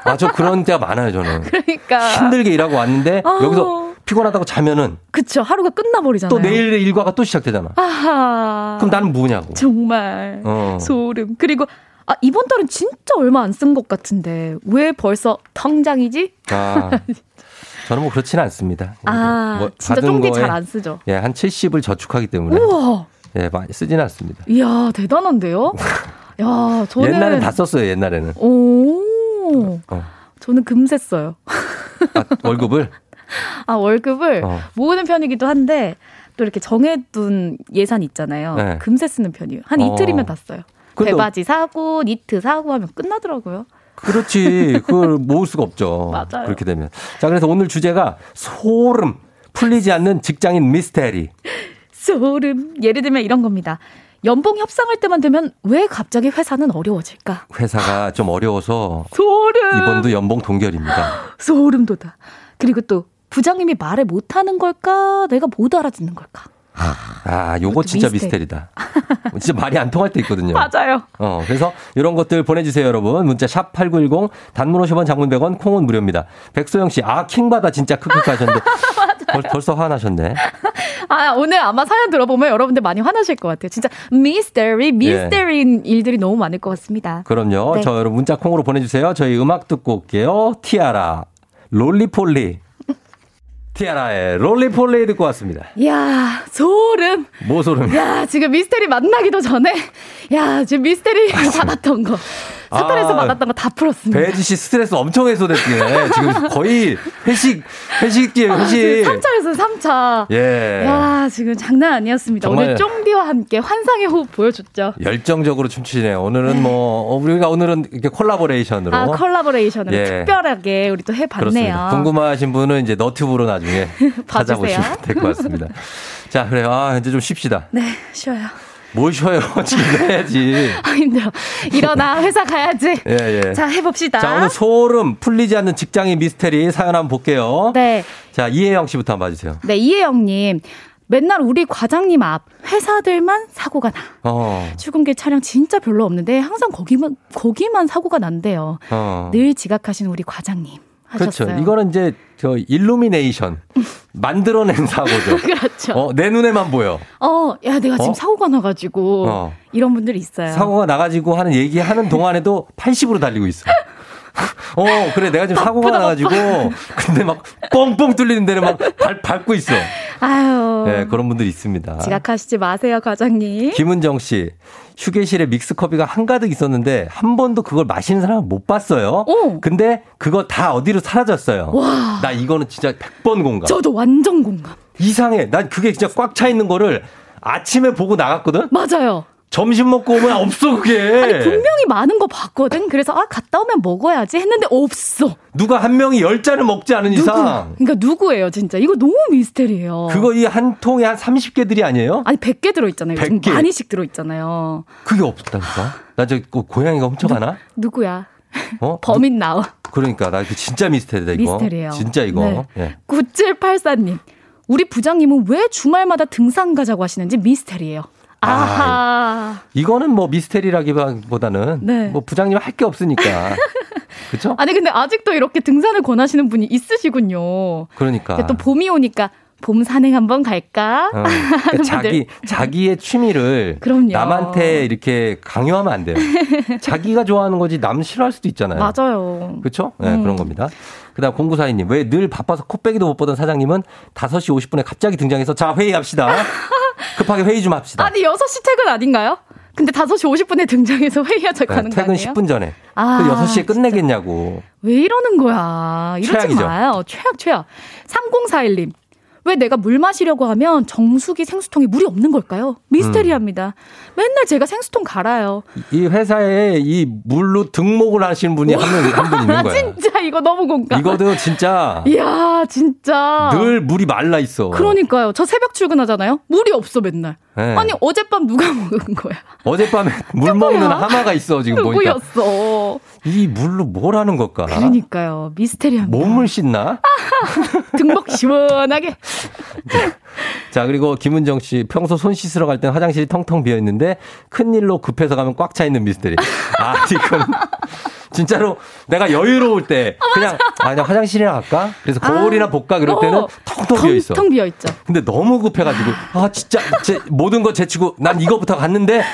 아, 저 그런 때가 많아요, 저는. 그러니까. 힘들게 일하고 왔는데 아. 여기서 피곤하다고 자면은 그쵸 하루가 끝나버리잖아요. 또 내일의 일과가 또 시작되잖아. 아하. 그럼 나는 뭐냐고. 정말 어. 소름. 그리고 아 이번 달은 진짜 얼마 안 쓴 것 같은데 왜 벌써 통장이지? 아, 저는 뭐 그렇지는 않습니다. 아 뭐 진짜 쫑디 잘 안 쓰죠. 예, 한 70을 저축하기 때문에 우와. 예, 많이 쓰지는 않습니다. 이야 대단한데요. 야 저는 옛날엔 다 썼어요, 옛날에는. 오. 어. 저는 금세 써요. 아, 월급을 아 월급을 어. 모으는 편이기도 한데 또 이렇게 정해둔 예산 있잖아요. 네. 금세 쓰는 편이에요. 한 어. 이틀이면 다 써요. 배바지 사고 니트 사고 하면 끝나더라고요. 그렇지. 그걸 모을 수가 없죠. 맞아요. 그렇게 되면. 자, 그래서 오늘 주제가 소름 풀리지 않는 직장인 미스테리. 소름. 예를 들면 이런 겁니다. 연봉 협상할 때만 되면 왜 갑자기 회사는 어려워질까? 회사가 좀 어려워서 소름. 이번도 연봉 동결입니다. 소름 돋아. 그리고 또 부장님이 말을 못 하는 걸까? 내가 못 알아듣는 걸까? 아, 요거 진짜 미스테리. 미스테리다. 진짜 말이 안 통할 때 있거든요. 맞아요. 어, 그래서 이런 것들 보내주세요, 여러분. 문자 샵 8910, 단문 50원, 장문 100원, 콩은 무료입니다. 백소영 씨, 아, 킹받아 진짜 크크크 하셨는데. 벌, 벌써 화나셨네. 아, 오늘 아마 사연 들어보면 여러분들 많이 화나실 것 같아요. 진짜 미스테리, 미스테리인 일들이 너무 많을 것 같습니다. 그럼요. 네. 저 여러분 문자 콩으로 보내주세요. 저희 음악 듣고 올게요. 티아라, 롤리폴리. 티아라의 롤리폴리 듣고 왔습니다. 야 소름. 뭐 소름? 야, 지금 미스테리 만나기도 전에, 야, 지금 미스테리 받았던 거, 사탄에서 아. 받았던 거 다 풀었습니다. 배지 씨 스트레스 엄청 해소됐네. 지금 거의 회식, 회식지에 아, 회식. 3차였어요, 3차. 예. 야, 지금 장난 아니었습니다. 오늘 쫑디와 함께 환상의 호흡 보여줬죠. 열정적으로 춤추시네요. 오늘은 뭐, 어, 우리가 오늘은 이렇게 콜라보레이션으로. 아, 콜라보레이션으로 예. 특별하게 우리 또 해봤네요. 그렇습니다. 궁금하신 분은 이제 너튜브로 나중에 찾아보시면 될 것 같습니다. 자, 그래요. 아, 이제 좀 쉽시다. 네, 쉬어요. 뭘 쉬어요? 지금 해야지. 아, 힘들어. 일어나, 회사 가야지. 예, 예. 자, 해봅시다. 자, 오늘 소름 풀리지 않는 직장인 미스테리 사연 한번 볼게요. 네. 자, 이혜영 씨부터 한번 봐주세요. 네, 이혜영님. 맨날 우리 과장님 앞 회사들만 사고가 나. 어, 출근길 차량 진짜 별로 없는데 항상 거기만 거기만 사고가 난대요. 어. 늘 지각하시는 우리 과장님. 하셨어요. 이거는 이제 저 일루미네이션. 만들어낸 사고죠. 그렇죠. 어, 내 눈에만 보여. 어, 야, 내가 지금 어? 사고가 나가지고 어. 이런 분들이 있어요. 사고가 나가지고 하는 얘기하는 동안에도 80으로 달리고 있어. 어, 그래. 내가 지금 사고가 나가지고, 근데 막 뻥뻥 뚫리는 데는 막 발, 밟고 있어. 아유. 네, 그런 분들이 있습니다. 지각하시지 마세요, 과장님. 김은정 씨, 휴게실에 믹스커피가 한가득 있었는데 한 번도 그걸 마시는 사람은 못 봤어요. 근데 그거 다 어디로 사라졌어요. 와. 나 이거는 진짜 100번 공감. 저도 완전 공감. 이상해. 난 그게 진짜 꽉 차 있는 거를 아침에 보고 나갔거든? 맞아요. 점심 먹고 오면 없어, 그게. 아니, 분명히 많은 거 봤거든. 그래서 아, 갔다 오면 먹어야지 했는데 없어. 누가 한 명이 열 잔을 먹지 않은 누구? 이상. 그러니까 누구예요, 진짜. 이거 너무 미스테리예요. 그거 이 한 통에 한 30개들이 아니에요? 아니 100개 들어 있잖아요. 요즘 100개. 많이씩 들어 있잖아요. 그게 없다니까. 나 저 고양이가 훔쳐가나? 누 구야? 어? 범인 나와. 그러니까 나 진짜 미스테리다 이거. 미스테리예요. 진짜 이거. 네. 예. 9784님. 우리 부장님은 왜 주말마다 등산 가자고 하시는지 미스테리예요. 아하. 이거는 뭐 미스테리라기보다는 네. 뭐 부장님 할 게 없으니까. 그렇죠? 아니 근데 아직도 이렇게 등산을 권하시는 분이 있으시군요. 그러니까. 또 봄이 오니까 봄 산행 한번 갈까? 어, 그러니까. 자기 자기의 취미를 그럼요. 남한테 이렇게 강요하면 안 돼요. 자기가 좋아하는 거지 남 싫어할 수도 있잖아요. 맞아요. 그렇죠? 네, 음. 그런 겁니다. 그다음 공구사인님 왜 늘 바빠서 코빼기도 못 보던 사장님은 5시 50분에 갑자기 등장해서 자 회의합시다. 급하게 회의 좀 합시다. 아니 6시 퇴근 아닌가요? 근데 5시 50분에 등장해서 회의하자고 네, 거 퇴근 아니에요? 10분 전에. 아, 그 6시에 끝내겠냐고. 왜 이러는 거야? 이러지 최악이죠. 마요. 최악, 최악. 3041님. 왜 내가 물 마시려고 하면 정수기 생수통에 물이 없는 걸까요? 미스테리합니다. 맨날 제가 생수통 갈아요. 이 회사에 이 물로 등록을 하시는 분이 한분한분 있는 거야. 진짜 이거 너무 공감. 이거도 진짜 이야, 진짜. 늘 물이 말라 있어. 그러니까요. 저 새벽 출근하잖아요. 물이 없어 맨날. 네. 아니 어젯밤 누가 먹은 거야? 어젯밤에 물 먹는 하마가 있어 지금 보니까. 누구였어? 이 물로 뭘 하는 걸까? 그러니까요. 미스테리합니다. 몸을 씻나? 등복 시원하게. 자, 그리고 김은정 씨, 평소 손 씻으러 갈 땐 화장실이 텅텅 비어 있는데 큰일로 급해서 가면 꽉 차 있는 미스테리. 아, 이건 진짜로 내가 여유로울 때 그냥 아, 그냥 화장실이나 갈까? 그래서 거울이나 볼까? 그럴 때는 어, 텅텅 비어 있어. 텅 비어 있죠. 근데 너무 급해 가지고 아, 진짜 제 모든 거 제치고 난 이거부터 갔는데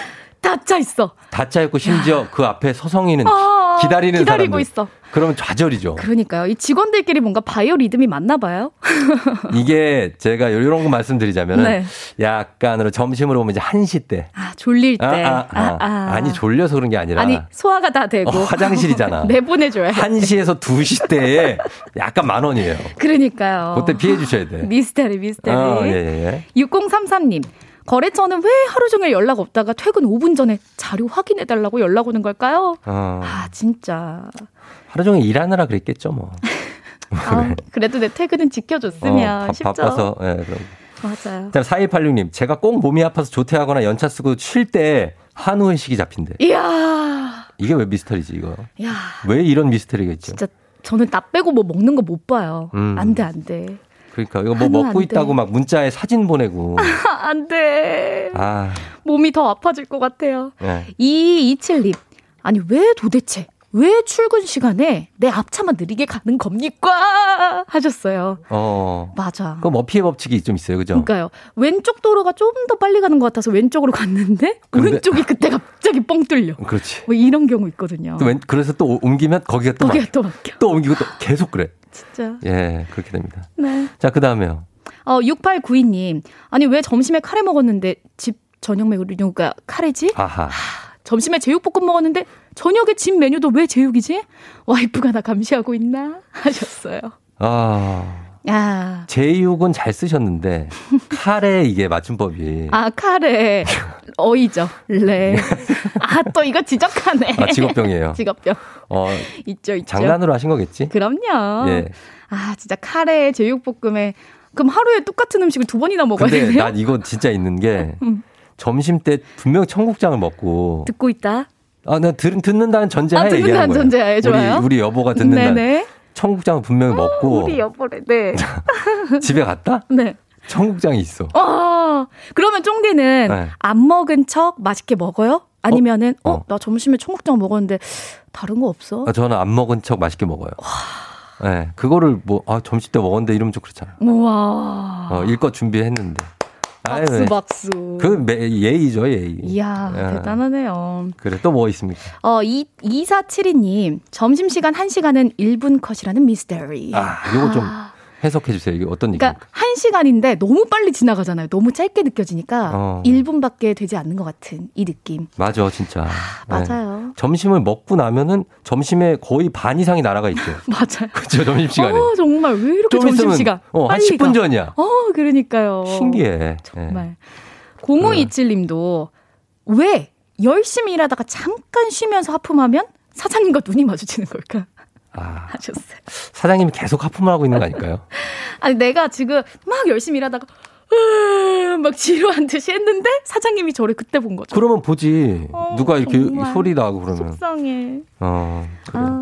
다 차 있어. 다 짜있고 심지어 그 앞에 서성이는 아, 기다리는 기다리고 사람들. 있어. 그러면 좌절이죠. 그러니까요. 이 직원들끼리 뭔가 바이오 리듬이 맞나 봐요. 이게 제가 이런 거 말씀드리자면은 네. 약간으로 점심으로 오면 이제 1시 때 아, 졸릴 때. 아, 아, 아. 니 졸려서 그런 게 아니라 아니, 소화가 다 되고. 어, 화장실이잖아. 내보내줘야 돼. 1시에서 2시 때에 약간 만 원이에요. 그러니까요. 그때 피해 주셔야 돼. 미스테리, 미스테리. 어, 예, 예, 예. 6033님. 거래처는 왜 하루 종일 연락 없다가 퇴근 5분 전에 자료 확인해 달라고 연락 오는 걸까요? 어, 아 진짜. 하루 종일 일하느라 그랬겠죠, 뭐. 아, 그래도 내 퇴근은 지켜줬으면 어, 바. 바빠서, 예, 그럼. 맞아요. 자, 4286님, 제가 꼭 몸이 아파서 조퇴하거나 연차 쓰고 쉴 때 한우 회식이 잡힌대. 이야, 이게 왜 미스터리지, 이거? 야, 왜 이런 미스터리가 있죠? 진짜 저는 나 빼고 뭐 먹는 거 못 봐요. 음. 안 돼, 안 돼. 그러니까 이거 뭐 먹고 안 있다고 돼. 막 문자에 사진 보내고. 안 돼. 아, 몸이 더 아파질 것 같아요. 예. 2227님. 아니, 왜 도대체, 왜 출근 시간에 내 앞차만 느리게 가는 겁니까? 하셨어요. 어. 맞아. 그럼 뭐 피해 법칙이 좀 있어요, 그죠? 그러니까요. 왼쪽 도로가 좀 더 빨리 가는 것 같아서 왼쪽으로 갔는데 근데- 오른쪽이 그때 갑자기 뻥 뚫려. 그렇지. 뭐 이런 경우 있거든요. 또 왼, 그래서 또 오- 옮기면 거기가 또 거기가 막, 또 막혀. 또 옮기고 또 계속 그래. 진짜. 예, 그렇게 됩니다. 네. 자, 그 다음에요. 어, 6892님. 아니, 왜 점심에 카레 먹었는데 집 저녁 메뉴가 카레지? 아하. 점심에 제육볶음 먹었는데 저녁에 집 메뉴도 왜 제육이지? 와이프가 나 감시하고 있나? 하셨어요. 아. 야. 제육은 잘 쓰셨는데, 카레 이게 맞춤법이. 아, 카레. 어이죠. 네. 아, 또 이거 지적하네. 아, 직업병이에요. 직업병. 어, 있죠, 있죠. 장난으로 하신 거겠지? 그럼요. 예. 아, 진짜 카레, 제육볶음에. 그럼 하루에 똑같은 음식을 두 번이나 먹어야 근데 되네요? 난 이거 진짜 있는 게, 음. 점심 때 분명 청국장을 먹고, 듣고 있다. 아, 나 들, 듣는다는 전제하에 아, 듣는다는 얘기하는 거예요. 전제하에 좋아요. 우리, 우리 여보가 듣는다는. 네네. 청국장을 분명히 먹고, 우리 여보래, 네. 집에 갔다? 네. 청국장이 있어. 어, 그러면 쫑디는 네. 안 먹은 척 맛있게 먹어요? 아니면은, 어, 어. 나 점심에 청국장 먹었는데 다른 거 없어? 아, 저는 안 먹은 척 맛있게 먹어요. 네, 그거를 뭐, 아, 점심 때 먹었는데 이러면 좀 그렇잖아요. 우와. 어, 일껏 준비했는데. 아유, 박수, 네. 박수. 그 매- 예의죠, 예의. 이야, 예. 대단하네요. 그래, 또 뭐 있습니까? 어, 이, 2472님, 점심시간 1시간은 1분 컷이라는 미스테리. 아, 요거 좀 해석해 주세요. 이게 어떤 얘기입니까? 그러니까 1시간인데 너무 빨리 지나가잖아요. 너무 짧게 느껴지니까 어. 1분밖에 되지 않는 것 같은 이 느낌. 맞아, 진짜. 네. 맞아요. 점심을 먹고 나면은 점심에 거의 반 이상이 날아가 있죠. 맞아요. 그죠, 점심 시간에. 어, 정말 왜 이렇게 좀 있으면, 점심 시간 어, 한 빨리 10분 가? 전이야. 어, 그러니까요. 신기해. 네. 정말. 0527님도 왜 열심히 일하다가 잠깐 쉬면서 하품하면 사장님과 눈이 마주치는 걸까? 아, 하셨어요. 사장님이 계속 하품을 하고 있는 거 아닐까요? 아니 내가 지금 막 열심히 일하다가 으, 막 지루한 듯이 했는데 사장님이 저를 그때 본 거죠. 그러면 보지. 누가 이렇게 어. 소리 나고 그러면. 속상해. 어, 그래. 아,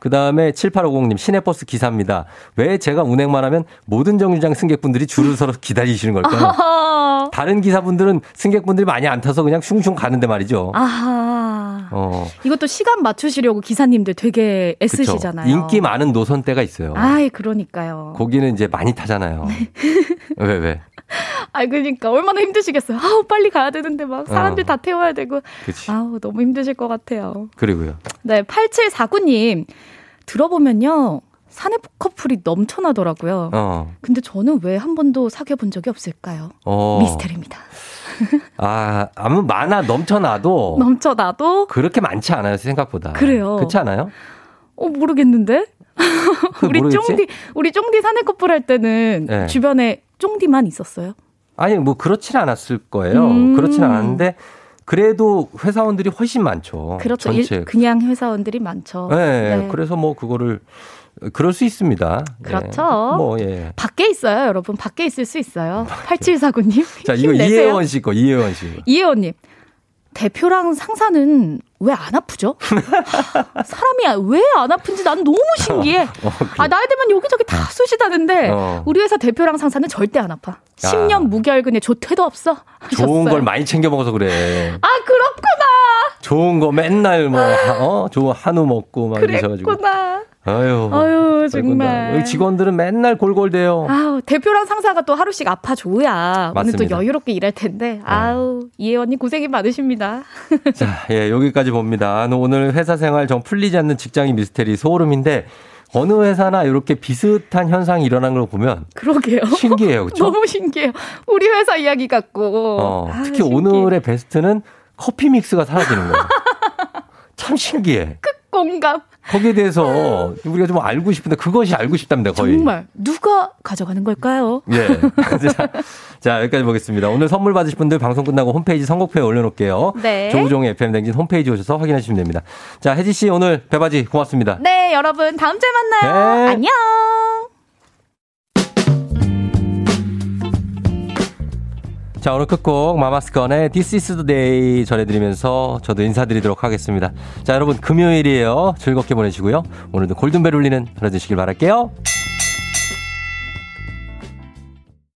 그 다음에 7850님, 시내버스 기사입니다. 왜 제가 운행만 하면 모든 정류장 승객분들이 줄을 서서 기다리시는 걸까요? 아 하. 다른 기사분들은 승객분들이 많이 안 타서 그냥 슝슝 가는데 말이죠. 아하. 어, 이것도 시간 맞추시려고 기사님들 되게 그쵸. 애쓰시잖아요. 인기 많은 노선대가 있어요. 아이, 그러니까요. 거기는 이제 많이 타잖아요. 네. 왜, 왜? 아이, 그러니까 얼마나 힘드시겠어요. 아우, 빨리 가야 되는데 막 사람들 어. 다 태워야 되고. 그치. 아우, 너무 힘드실 것 같아요. 그리고요. 네, 8749님. 들어보면요. 사내 커플이 넘쳐나더라고요. 어, 근데 저는 왜 한 번도 사귀어 본 적이 없을까요? 어. 미스테리입니다. 아, 아무 많아 넘쳐나도 넘쳐나도? 그렇게 많지 않아요, 생각보다. 그래요. 그렇지 않아요? 어, 모르겠는데? 우리 모르겠지? 쫑디, 우리 쫑디 사내 커플 할 때는 네. 주변에 쫑디만 있었어요. 아니, 뭐, 그렇진 않았을 거예요. 음. 그렇진 않았는데, 그래도 회사원들이 훨씬 많죠. 그렇죠. 전체. 일- 그냥 회사원들이 많죠. 네, 네. 그래서 뭐, 그거를, 그럴 수 있습니다. 예. 그렇죠. 뭐, 예. 밖에 있어요, 여러분. 밖에 있을 수 있어요. 8749님. 자, 이거. 이혜원 씨 거, 이혜원 씨. 이혜원님. 대표랑 상사는 왜 안 아프죠? 하, 사람이 왜 안 아픈지 난 너무 신기해. 어, 아, 나이 들면 여기저기 다 쑤시다는데 어. 우리 회사 대표랑 상사는 절대 안 아파. 10년 무결근에 조퇴도 없어. 하셨어요. 좋은 걸 많이 챙겨 먹어서 그래. 아, 그렇구나. 좋은 거 맨날 뭐, 하- 어? 좋은 한우 먹고 막 이러셔가지고. 아유. 아유, 정말. 직원들은 맨날 골골대요. 아우, 대표랑 상사가 또 하루씩 아파줘야 오늘 또 맞습니다. 여유롭게 일할 텐데. 아우, 이혜원님 고생이 많으십니다. 자, 예, 여기까지 봅니다. 오늘 회사 생활 정 풀리지 않는 직장인 미스테리 소름인데, 어느 회사나 이렇게 비슷한 현상이 일어난 걸 보면 그러게요. 신기해요. 그쵸? 너무 신기해요. 우리 회사 이야기 같고. 어, 아유, 특히 신기해. 오늘의 베스트는 커피 믹스가 사라지는 거예요. 참 신기해. 공감. 거기에 대해서 우리가 좀 알고 싶은데 그것이 알고 싶답니다, 거의. 정말 누가 가져가는 걸까요? 예. 자, 자, 여기까지 보겠습니다. 오늘 선물 받으실 분들 방송 끝나고 홈페이지 선곡표에 올려놓을게요. 네. 조우종의 FM댕진 홈페이지 오셔서 확인하시면 됩니다. 자, 혜지 씨 오늘 배바지 고맙습니다. 네, 여러분 다음 주에 만나요. 네. 안녕. 자, 오늘 끝곡 마마스건의 This is the day 전해드리면서 저도 인사드리도록 하겠습니다. 자, 여러분 금요일이에요. 즐겁게 보내시고요. 오늘도 골든벨 울리는 하루 되시길 바랄게요.